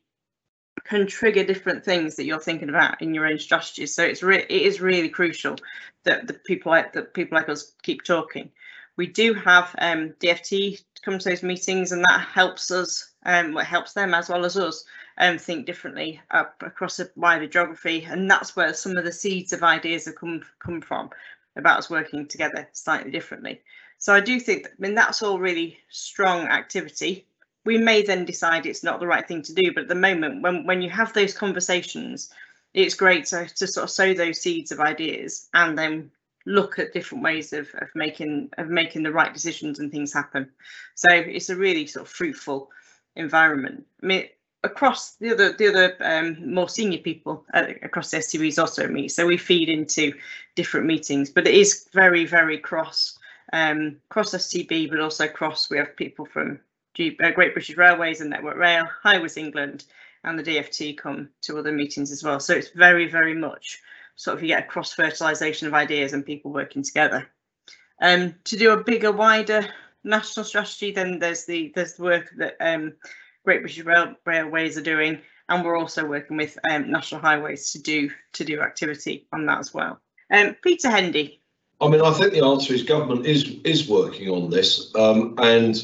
can trigger different things that you're thinking about in your own strategies. So it's re- it is really crucial that the people like that people like us keep talking. We do have um, DFT come to those meetings, and that helps us. Um, it helps them as well as us um, think differently up across a wider geography, and that's where some of the seeds of ideas have come come from about us working together slightly differently. So I do think, that, I mean, that's all really strong activity. We may then decide it's not the right thing to do, but at the moment, when when you have those conversations, it's great to, to sort of sow those seeds of ideas and then look at different ways of, of making of making the right decisions and things happen. So it's a really sort of fruitful environment. I mean, across the other the other um, more senior people uh, across the STBs also meet, so we feed into different meetings, but it is very very cross um, cross STB, but also cross. We have people from Uh, Great British Railways and Network Rail, Highways England, and the DFT come to other meetings as well. So it's very very much sort of you get a cross fertilization of ideas and people working together. Um, to do a bigger, wider national strategy, then there's the there's the work that um, Great British Rail, Railways are doing, and we're also working with um, National Highways to do to do activity on that as well. Um, Peter Hendy. I mean, I think the answer is government is is working on this, um, and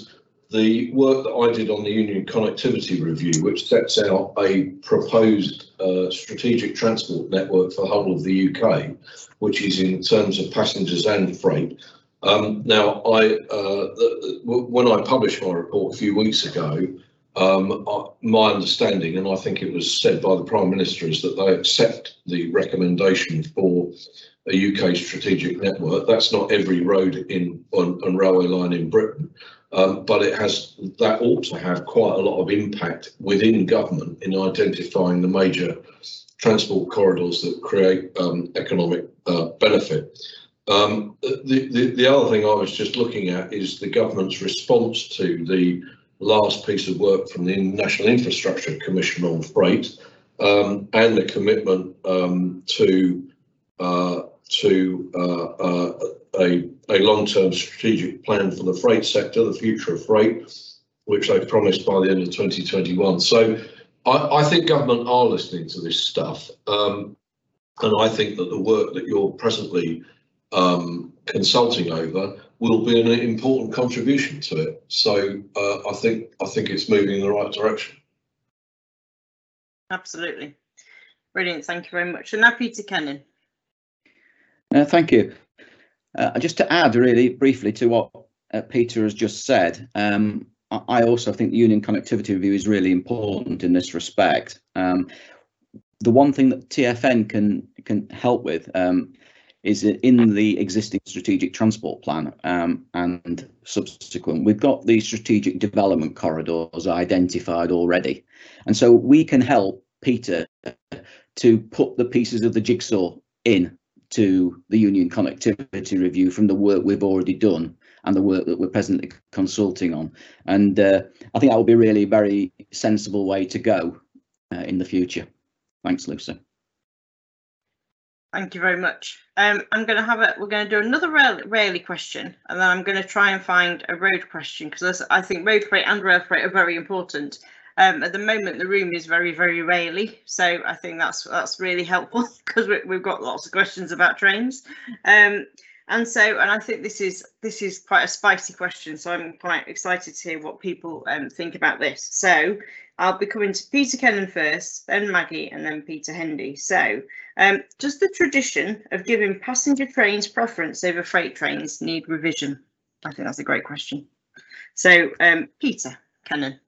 the work that I did on the Union Connectivity Review, which sets out a proposed uh, strategic transport network for the whole of the UK, which is in terms of passengers and freight. Um, now, I uh, the, when I published my report a few weeks ago, um, uh, my understanding, and I think it was said by the Prime Minister, is that they accept the recommendation for a UK strategic network. That's not every road in on, on railway line in Britain, um, but it has that ought to have quite a lot of impact within government in identifying the major transport corridors that create um, economic uh, benefit. Um, the, the, the other thing I was just looking at is the government's response to the last piece of work from the National Infrastructure Commission on freight um, and the commitment um, to uh, to uh, uh, a, a long-term strategic plan for the freight sector, the future of freight, which they promised by the end of 2021. So I, I think government are listening to this stuff. Um, and I think that the work that you're presently um, consulting over will be an important contribution to it. So uh, I think I think it's moving in the right direction. Absolutely. Brilliant. Thank you very much. And now Peter Kennan. Uh, thank you. Uh, just to add really briefly to what uh, Peter has just said, um, I also think the Union Connectivity Review is really important in this respect. Um, the one thing that TFN can can help with um, is in the existing strategic transport plan um, and subsequent. We've got the strategic development corridors identified already, and so we can help Peter to put the pieces of the jigsaw in to the union connectivity review from the work we've already done and the work that we're presently consulting on. And uh, I think that will be really a very sensible way to go uh, in the future. Thanks, Lucy. Thank you very much. Um, I'm going to have a, we're going to do another rail, question, and then I'm going to try and find a road question because I think road freight and rail freight are very important. Um, at the moment, the room is very, very raily, so I think that's that's really helpful because we, we've got lots of questions about trains. Um, and so, and I think this is this is quite a spicy question, so I'm quite excited to hear what people um, think about this. So, I'll be coming to Peter Kennan first, then Maggie, and then Peter Hendy. So, um, does the tradition of giving passenger trains preference over freight trains need revision? I think that's a great question. So, um, Peter Kennan.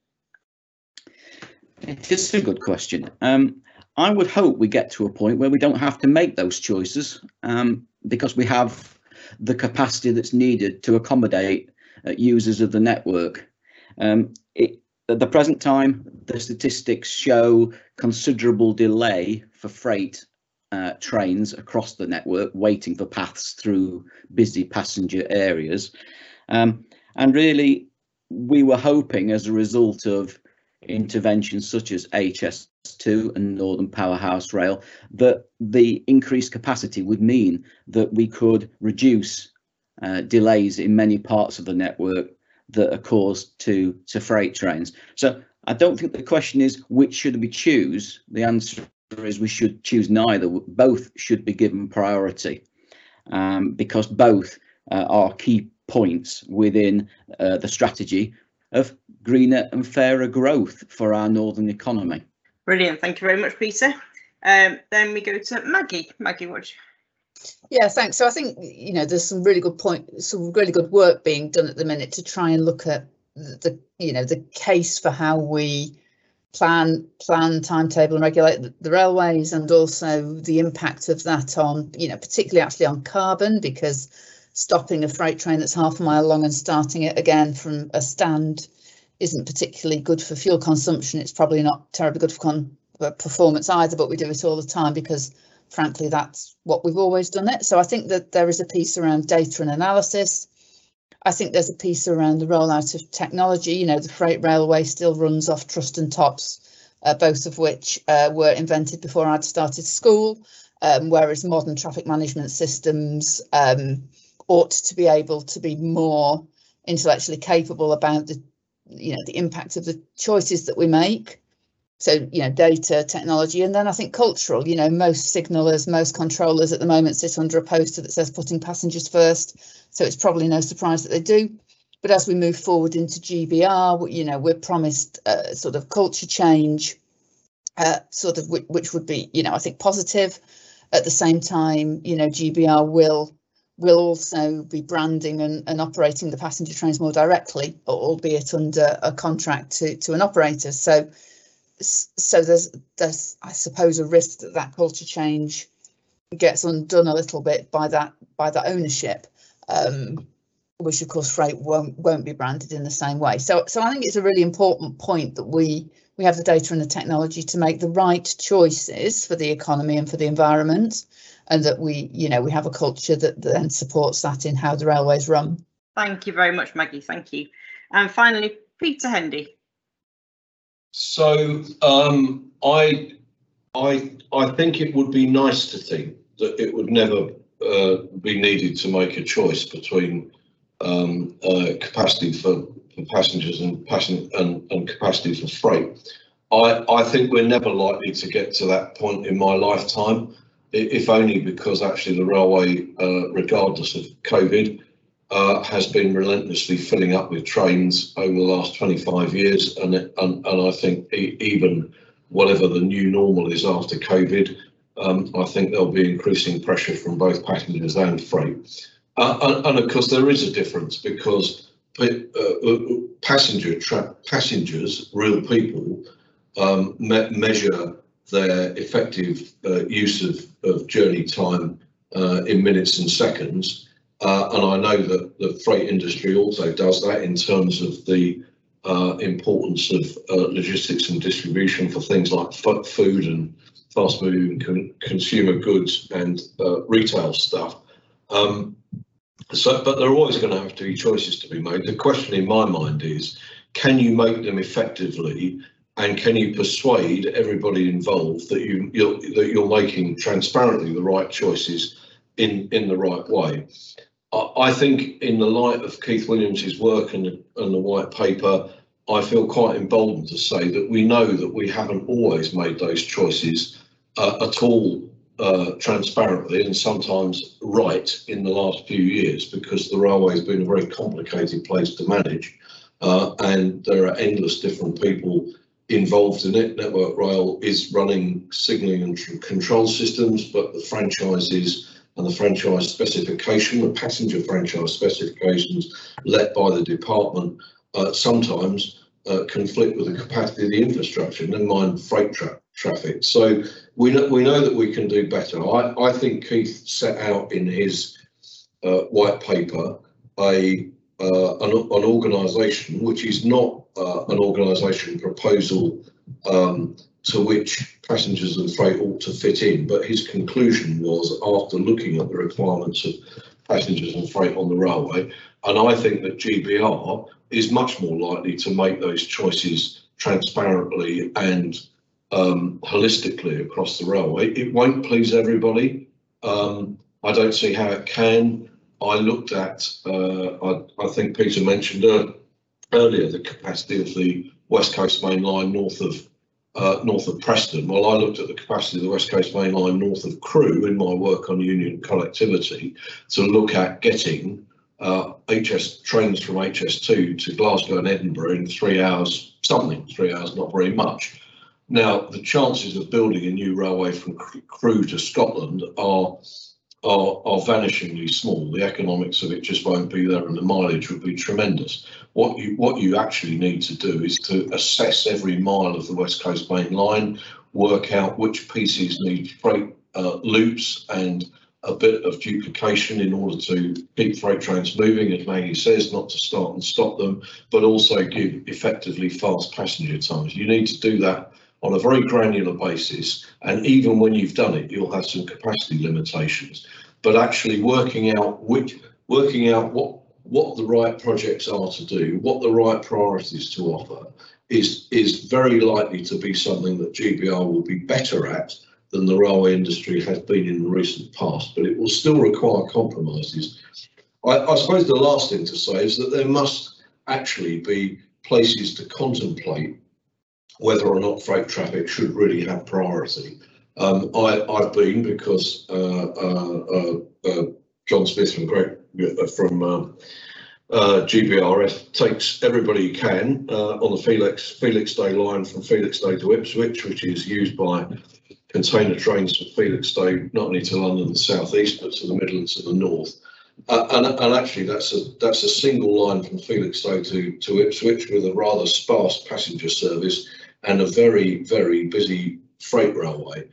It is a good question. Um, I would hope we get to a point where we don't have to make those choices um, because we have the capacity that's needed to accommodate uh, users of the network. Um, it, at the present time, the statistics show considerable delay for freight uh, trains across the network waiting for paths through busy passenger areas. Um, and really, we were hoping as a result of interventions such as HS2 and Northern Powerhouse Rail that the increased capacity would mean that we could reduce uh, delays in many parts of the network that are caused to, to freight trains. So I don't think the question is which should we choose. The answer is we should choose neither. Both should be given priority um, because both uh, are key points within uh, the strategy of greener and fairer growth for our northern economy. Brilliant. Thank you very much, Peter. Um, then we go to Maggie. Maggie, what? Yeah, thanks. So I think you know there's some really good point, some really good work being done at the minute to try and look at the you know the case for how we plan plan timetable and regulate the, the railways and also the impact of that on you know particularly actually on carbon because stopping a freight train that's half a mile long and starting it again from a stand isn't particularly good for fuel consumption. It's probably not terribly good for uh, performance either, but we do it all the time because frankly, that's what we've always done it. So I think that there is a piece around data and analysis. I think there's a piece around the rollout of technology. You know, the freight railway still runs off trust and tops, uh, both of which uh, were invented before I'd started school, um, whereas modern traffic management systems um, ought to be able to be more intellectually capable about the, you know, the impact of the choices that we make. So you know data technology and then i think cultural you know most signalers most controllers at the moment sit under a poster that says putting passengers first. So it's probably no surprise that they do. But as we move forward into gbr you know we're promised a sort of culture change uh, sort of which, which would be you know i think positive. At the same time you know gbr will will also be branding and, and operating the passenger trains more directly albeit under a contract to to an operator so so there's there's I suppose a risk that that culture change gets undone a little bit by that by that ownership, um, which of course freight won't won't be branded in the same way. So so I think it's a really important point that we we have the data and the technology to make the right choices for the economy and for the environment, and that we you know we have a culture that, that then supports that in how the railways run. Thank you very much, Maggie. Thank you. And finally, Peter Hendy. So um, I, I, I think it would be nice to think that it would never uh, be needed to make a choice between um, uh, capacity for, for, passengers and, passen and, and capacity for freight. I, I think we're never likely to get to that point in my lifetime, if only because actually the railway, uh, regardless of COVID, uh, has been relentlessly filling up with trains over the last 25 years, and and, and I think even whatever the new normal is after COVID, um, I think there'll be increasing pressure from both passengers and freight. Uh, and, and, of course, there is a difference because uh, uh passenger passengers, real people, um, me measure their effective uh, use of, of journey time uh, in minutes and seconds. Uh, and I know that the freight industry also does that in terms of the uh, importance of uh, logistics and distribution for things like food and fast moving con consumer goods and uh, retail stuff. Um, so, but there are always going to have to be choices to be made. The question in my mind is, can you make them effectively and can you persuade everybody involved that you you're, that you're making transparently the right choices in in the right way? I think in the light of Keith Williams's work and the, and the white paper, I feel quite emboldened to say that we know that we haven't always made those choices uh, at all uh, transparently and sometimes right in the last few years because the railway has been a very complicated place to manage uh, and there are endless different people involved in it. Network Rail is running signalling and control systems, but the franchises and the franchise specification, the passenger franchise specifications let by the department uh, sometimes uh, conflict with the capacity of the infrastructure, never mind freight tra traffic. So we know, we know that we can do better. I, I think Keith set out in his uh, white paper a uh, an, an organisation which is not uh, an organisation proposal um, to which passengers and freight ought to fit in, but his conclusion was after looking at the requirements of passengers and freight on the railway, and I think that GBR is much more likely to make those choices transparently and um, holistically across the railway. It won't please everybody. Um, I don't see how it can. I looked at, uh, I, I, think Peter mentioned earlier the capacity of the West Coast Main Line north of uh, north of Preston. Well, I looked at the capacity of the West Coast Main Line north of Crewe in my work on union connectivity to look at getting uh, HS trains from HS2 to Glasgow and Edinburgh in three hours, something, three hours, not very much. Now, the chances of building a new railway from Crewe to Scotland are, are, are vanishingly small. The economics of it just won't be there, and the mileage would be tremendous. What you what you actually need to do is to assess every mile of the West Coast Main Line, work out which pieces need freight uh, loops and a bit of duplication in order to keep freight trains moving, as Maggie says, not to start and stop them, but also give effectively fast passenger times. You need to do that on a very granular basis. And even when you've done it, you'll have some capacity limitations. But actually working out which, working out what what the right projects are to do, what the right priorities to offer, is is very likely to be something that GBR will be better at than the railway industry has been in the recent past. But it will still require compromises. I, I suppose the last thing to say is that there must actually be places to contemplate whether or not freight traffic should really have priority. Um, I, have been because uh, uh, uh, uh, John Smith from Greg from GBRF takes everybody he can on the Felix Felixstowe line from Felixstowe to Ipswich, which is used by container trains from Felixstowe not only to London and the southeast but to the Midlands and the north. Uh, and, and, actually, that's a that's a single line from Felixstowe to to Ipswich with a rather sparse passenger service and a very, very busy freight railway.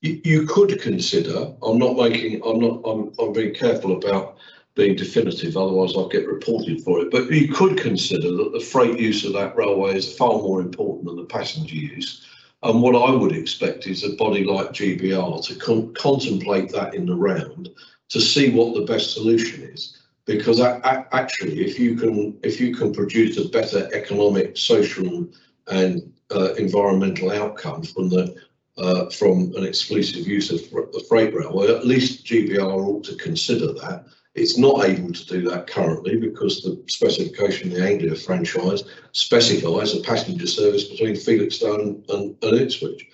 You, you could consider, I'm not making, I'm not, I'm, I'm being careful about being definitive, otherwise I'll get reported for it, but you could consider that the freight use of that railway is far more important than the passenger use. And what I would expect is a body like GBR to con contemplate that in the round to see what the best solution is. Because actually, if you can if you can produce a better economic, social, and uh, environmental outcome from the uh, from an exclusive use of the freight railway, at least GBR ought to consider that. It's not able to do that currently because the specification of the Anglia franchise specifies a passenger service between Felixstowe and, and, and Ipswich.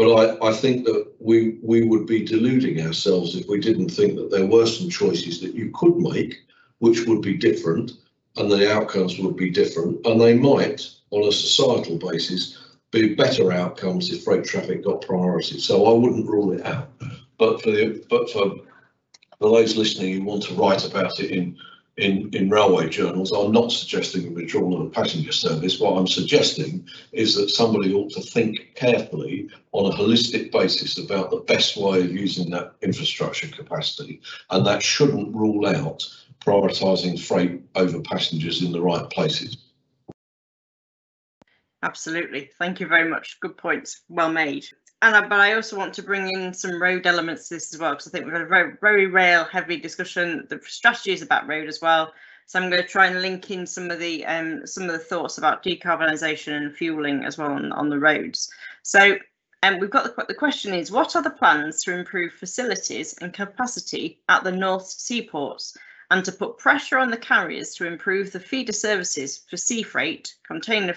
But I, I think that we we would be deluding ourselves if we didn't think that there were some choices that you could make, which would be different, and the outcomes would be different, and they might on a societal basis be better outcomes if freight traffic got priority. So I wouldn't rule it out. But for the but for for those listening who want to write about it in in, in railway journals, I'm not suggesting a withdrawal of passenger service. What I'm suggesting is that somebody ought to think carefully on a holistic basis about the best way of using that infrastructure capacity, and that shouldn't rule out prioritising freight over passengers in the right places. Absolutely. Thank you very much. Good points. Well made. And I, but I also want to bring in some road elements to this as well, because I think we've had a very, very rail heavy discussion. The strategy is about road as well. So I'm going to try and link in some of the um, some of the thoughts about decarbonisation and fueling as well on, on the roads. So um, we've got the, the question is, what are the plans to improve facilities and capacity at the North Seaports? and to put pressure on the carriers to improve the feeder services for sea freight, container,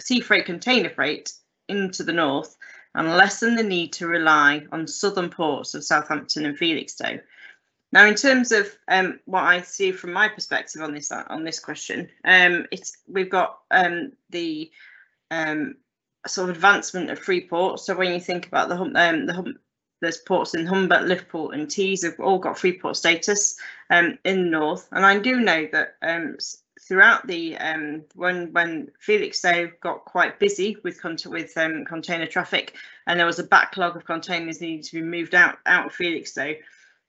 sea freight container freight into the north and lessen the need to rely on southern ports of Southampton and Felixstowe. Now, in terms of um, what I see from my perspective on this on this question, um, it's we've got um, the um, sort of advancement of free ports. So when you think about the um, the there's ports in Humber, Liverpool, and Tees have all got free port status um, in the north, and I do know that throughout the um, when when Felixstowe got quite busy with with um, container traffic, and there was a backlog of containers needing to be moved out out of Felixstowe.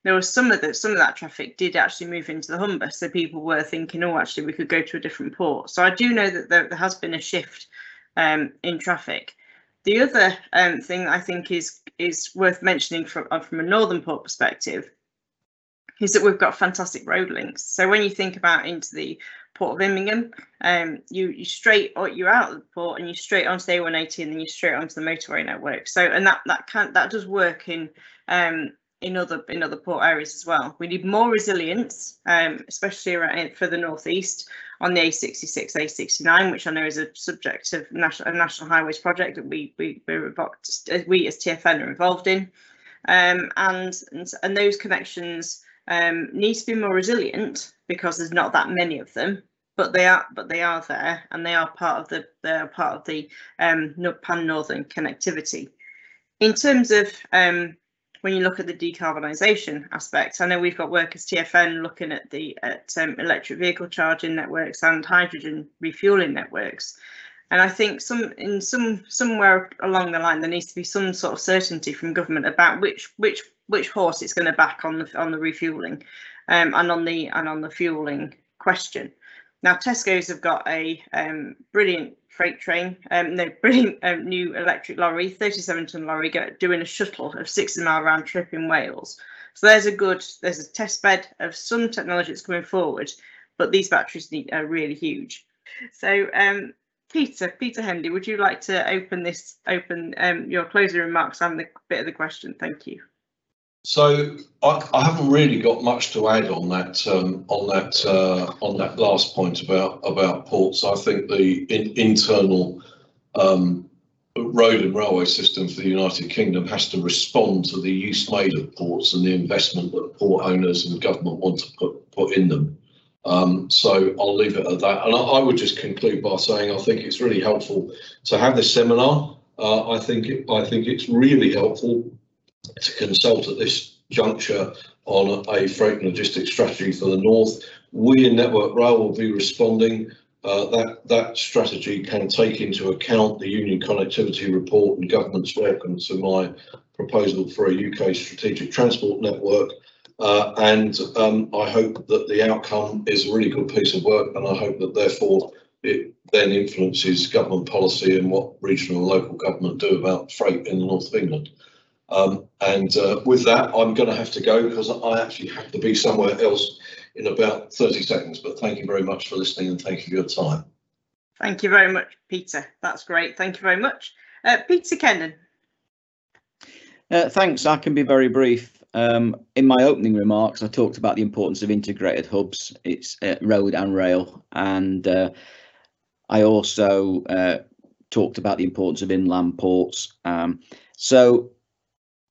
There was some of that some of that traffic did actually move into the Humber, so people were thinking, oh, actually we could go to a different port. So I do know that there, there has been a shift um, in traffic. The other um, thing I think is is worth mentioning from uh, from a northern port perspective is that we've got fantastic road links. So when you think about into the Port of Immingham, um, you you straight or you're out of the port and you straight onto the A180 and then you straight onto the motorway network. So and that that can that does work in um, in other in other port areas as well. We need more resilience, um, especially around for the northeast on the A66, A69, which I know is a subject of national a national highways project that we we we as TFN are involved in, um, and, and and those connections um, need to be more resilient because there's not that many of them, but they are but they are there and they are part of the they are part of the um, pan northern connectivity. In terms of um, when you look at the decarbonisation aspect, I know we've got work as TFN looking at the at um, electric vehicle charging networks and hydrogen refueling networks. And I think some in some somewhere along the line there needs to be some sort of certainty from government about which which which horse it's going to back on the on the refueling um, and on the and on the fueling question. Now Tesco's have got a um, brilliant freight train, um, no, brilliant um, new electric lorry, 37 ton lorry, go, doing a shuttle of 60 mile round trip in Wales. So there's a good, there's a test bed of some technology that's coming forward, but these batteries need, are really huge. So um, Peter, Peter Hendy, would you like to open this, open um, your closing remarks and the bit of the question? Thank you. So I, I, haven't really got much to add on that um, on that uh, on that last point about about ports. I think the in, internal um, road and railway system for the United Kingdom has to respond to the use made of ports and the investment that port owners and government want to put put in them. Um, so I'll leave it at that. And I, I, would just conclude by saying I think it's really helpful to have this seminar. Uh, I think it, I think it's really helpful to consult at this juncture on a freight and logistics strategy for the north. We in Network Rail will be responding. Uh, that that strategy can take into account the Union Connectivity Report and government's welcome to my proposal for a UK strategic transport network. Uh, and um, I hope that the outcome is a really good piece of work, and I hope that therefore it then influences government policy and what regional and local government do about freight in the north of England. Um, and uh, with that, I'm going to have to go because I actually have to be somewhere else in about 30 seconds. But thank you very much for listening and thank you for your time. Thank you very much, Peter. That's great. Thank you very much. Uh, Peter Kennan. Uh, thanks. I can be very brief. Um, in my opening remarks, I talked about the importance of integrated hubs. It's uh, road and rail, and uh, I also uh, talked about the importance of inland ports. Um, so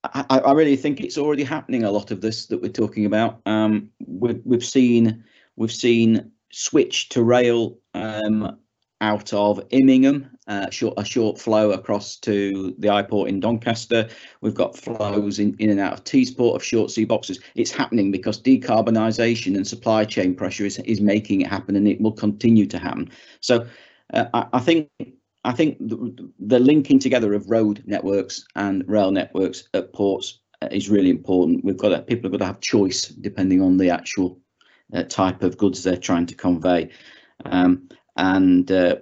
I, I, really think it's already happening. A lot of this that we're talking about. Um, we've we've seen we've seen switch to rail um, out of Immingham, uh, short, a short flow across to the iPort in Doncaster. We've got flows in, in and out of Teesport of short sea boxes. It's happening because decarbonisation and supply chain pressure is, is making it happen and it will continue to happen. So uh, I, I think I think the, the, linking together of road networks and rail networks at ports uh, is really important. We've got to, people have got to have choice depending on the actual uh, type of goods they're trying to convey. Um, and uh,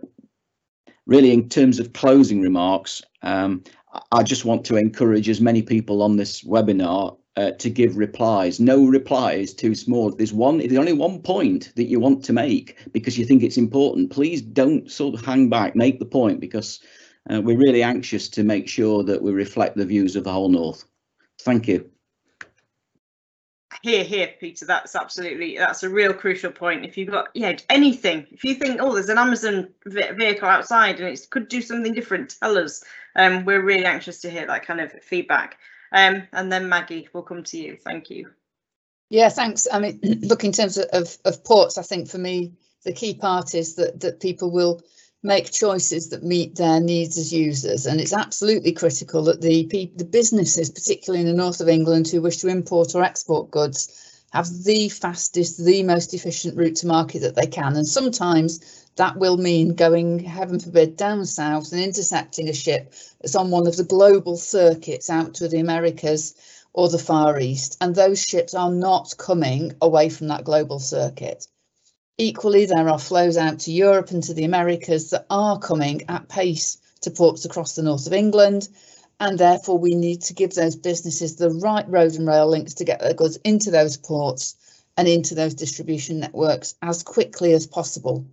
really, in terms of closing remarks, um, I just want to encourage as many people on this webinar uh, to give replies. No reply is too small. There's one, there's only one point that you want to make because you think it's important. Please don't sort of hang back, make the point because uh, we're really anxious to make sure that we reflect the views of the whole North. Thank you. here, here, Peter. That's absolutely that's a real crucial point. If you've got yeah anything, if you think oh there's an Amazon vehicle outside and it could do something different, tell us. Um, we're really anxious to hear that kind of feedback. Um, and then Maggie, we'll come to you. Thank you. Yeah, thanks. I mean, look in terms of, of, of ports, I think for me the key part is that that people will make choices that meet their needs as users. And it's absolutely critical that the, the businesses, particularly in the north of England, who wish to import or export goods, have the fastest, the most efficient route to market that they can. And sometimes that will mean going, heaven forbid, down south and intercepting a ship that's on one of the global circuits out to the Americas or the Far East. And those ships are not coming away from that global circuit. Equally, there are flows out to Europe and to the Americas that are coming at pace to ports across the north of England. And therefore, we need to give those businesses the right road and rail links to get their goods into those ports and into those distribution networks as quickly as possible.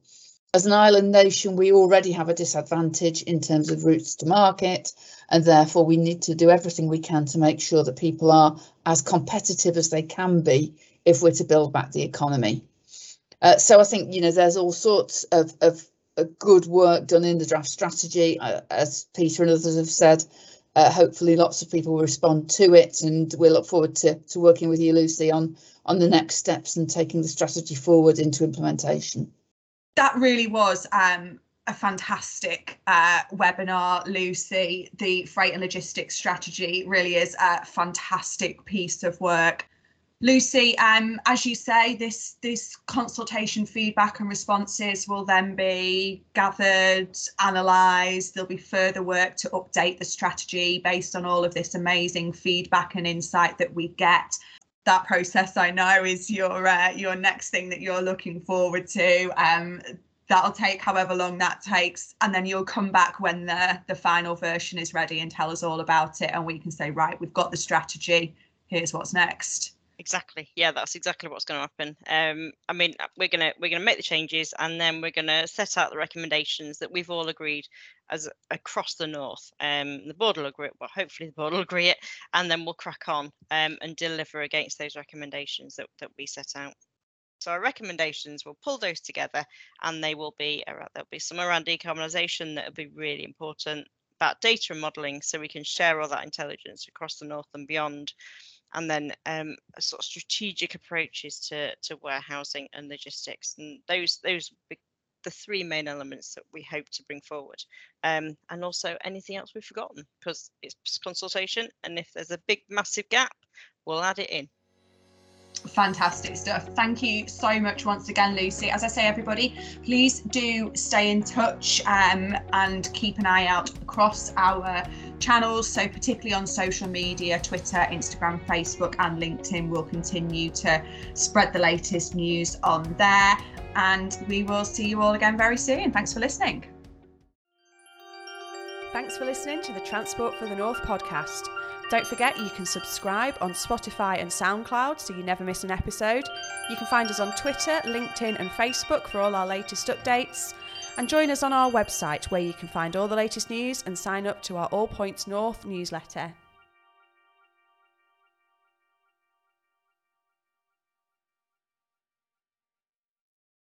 As an island nation, we already have a disadvantage in terms of routes to market, and therefore we need to do everything we can to make sure that people are as competitive as they can be if we're to build back the economy. Uh, so I think you know there's all sorts of, of, of good work done in the draft strategy, uh, as Peter and others have said. Uh, hopefully, lots of people will respond to it, and we look forward to, to working with you, Lucy, on on the next steps and taking the strategy forward into implementation. That really was um, a fantastic uh, webinar, Lucy. The freight and logistics strategy really is a fantastic piece of work. Lucy, um, as you say, this this consultation feedback and responses will then be gathered, analysed. There'll be further work to update the strategy based on all of this amazing feedback and insight that we get. That process, I know, is your uh, your next thing that you're looking forward to. Um, that'll take however long that takes, and then you'll come back when the the final version is ready and tell us all about it, and we can say, right, we've got the strategy. Here's what's next. Exactly. Yeah, that's exactly what's going to happen. Um, I mean, uh, we're gonna we're gonna make the changes, and then we're gonna set out the recommendations that we've all agreed as across the north. Um, the board will agree. Well, hopefully the board will agree it, and then we'll crack on um, and deliver against those recommendations that that we set out. So our recommendations, we'll pull those together, and they will be there'll be some around decarbonisation that will be really important about data and modelling, so we can share all that intelligence across the north and beyond and then um, sort of strategic approaches to, to warehousing and logistics. And those those the three main elements that we hope to bring forward. Um, and also anything else we've forgotten because it's consultation. And if there's a big, massive gap, we'll add it in. Fantastic stuff. Thank you so much once again, Lucy. As I say, everybody, please do stay in touch um, and keep an eye out across our channels. So, particularly on social media Twitter, Instagram, Facebook, and LinkedIn, we'll continue to spread the latest news on there. And we will see you all again very soon. Thanks for listening. Thanks for listening to the Transport for the North podcast. Don't forget you can subscribe on Spotify and SoundCloud so you never miss an episode. You can find us on Twitter, LinkedIn, and Facebook for all our latest updates. And join us on our website where you can find all the latest news and sign up to our All Points North newsletter.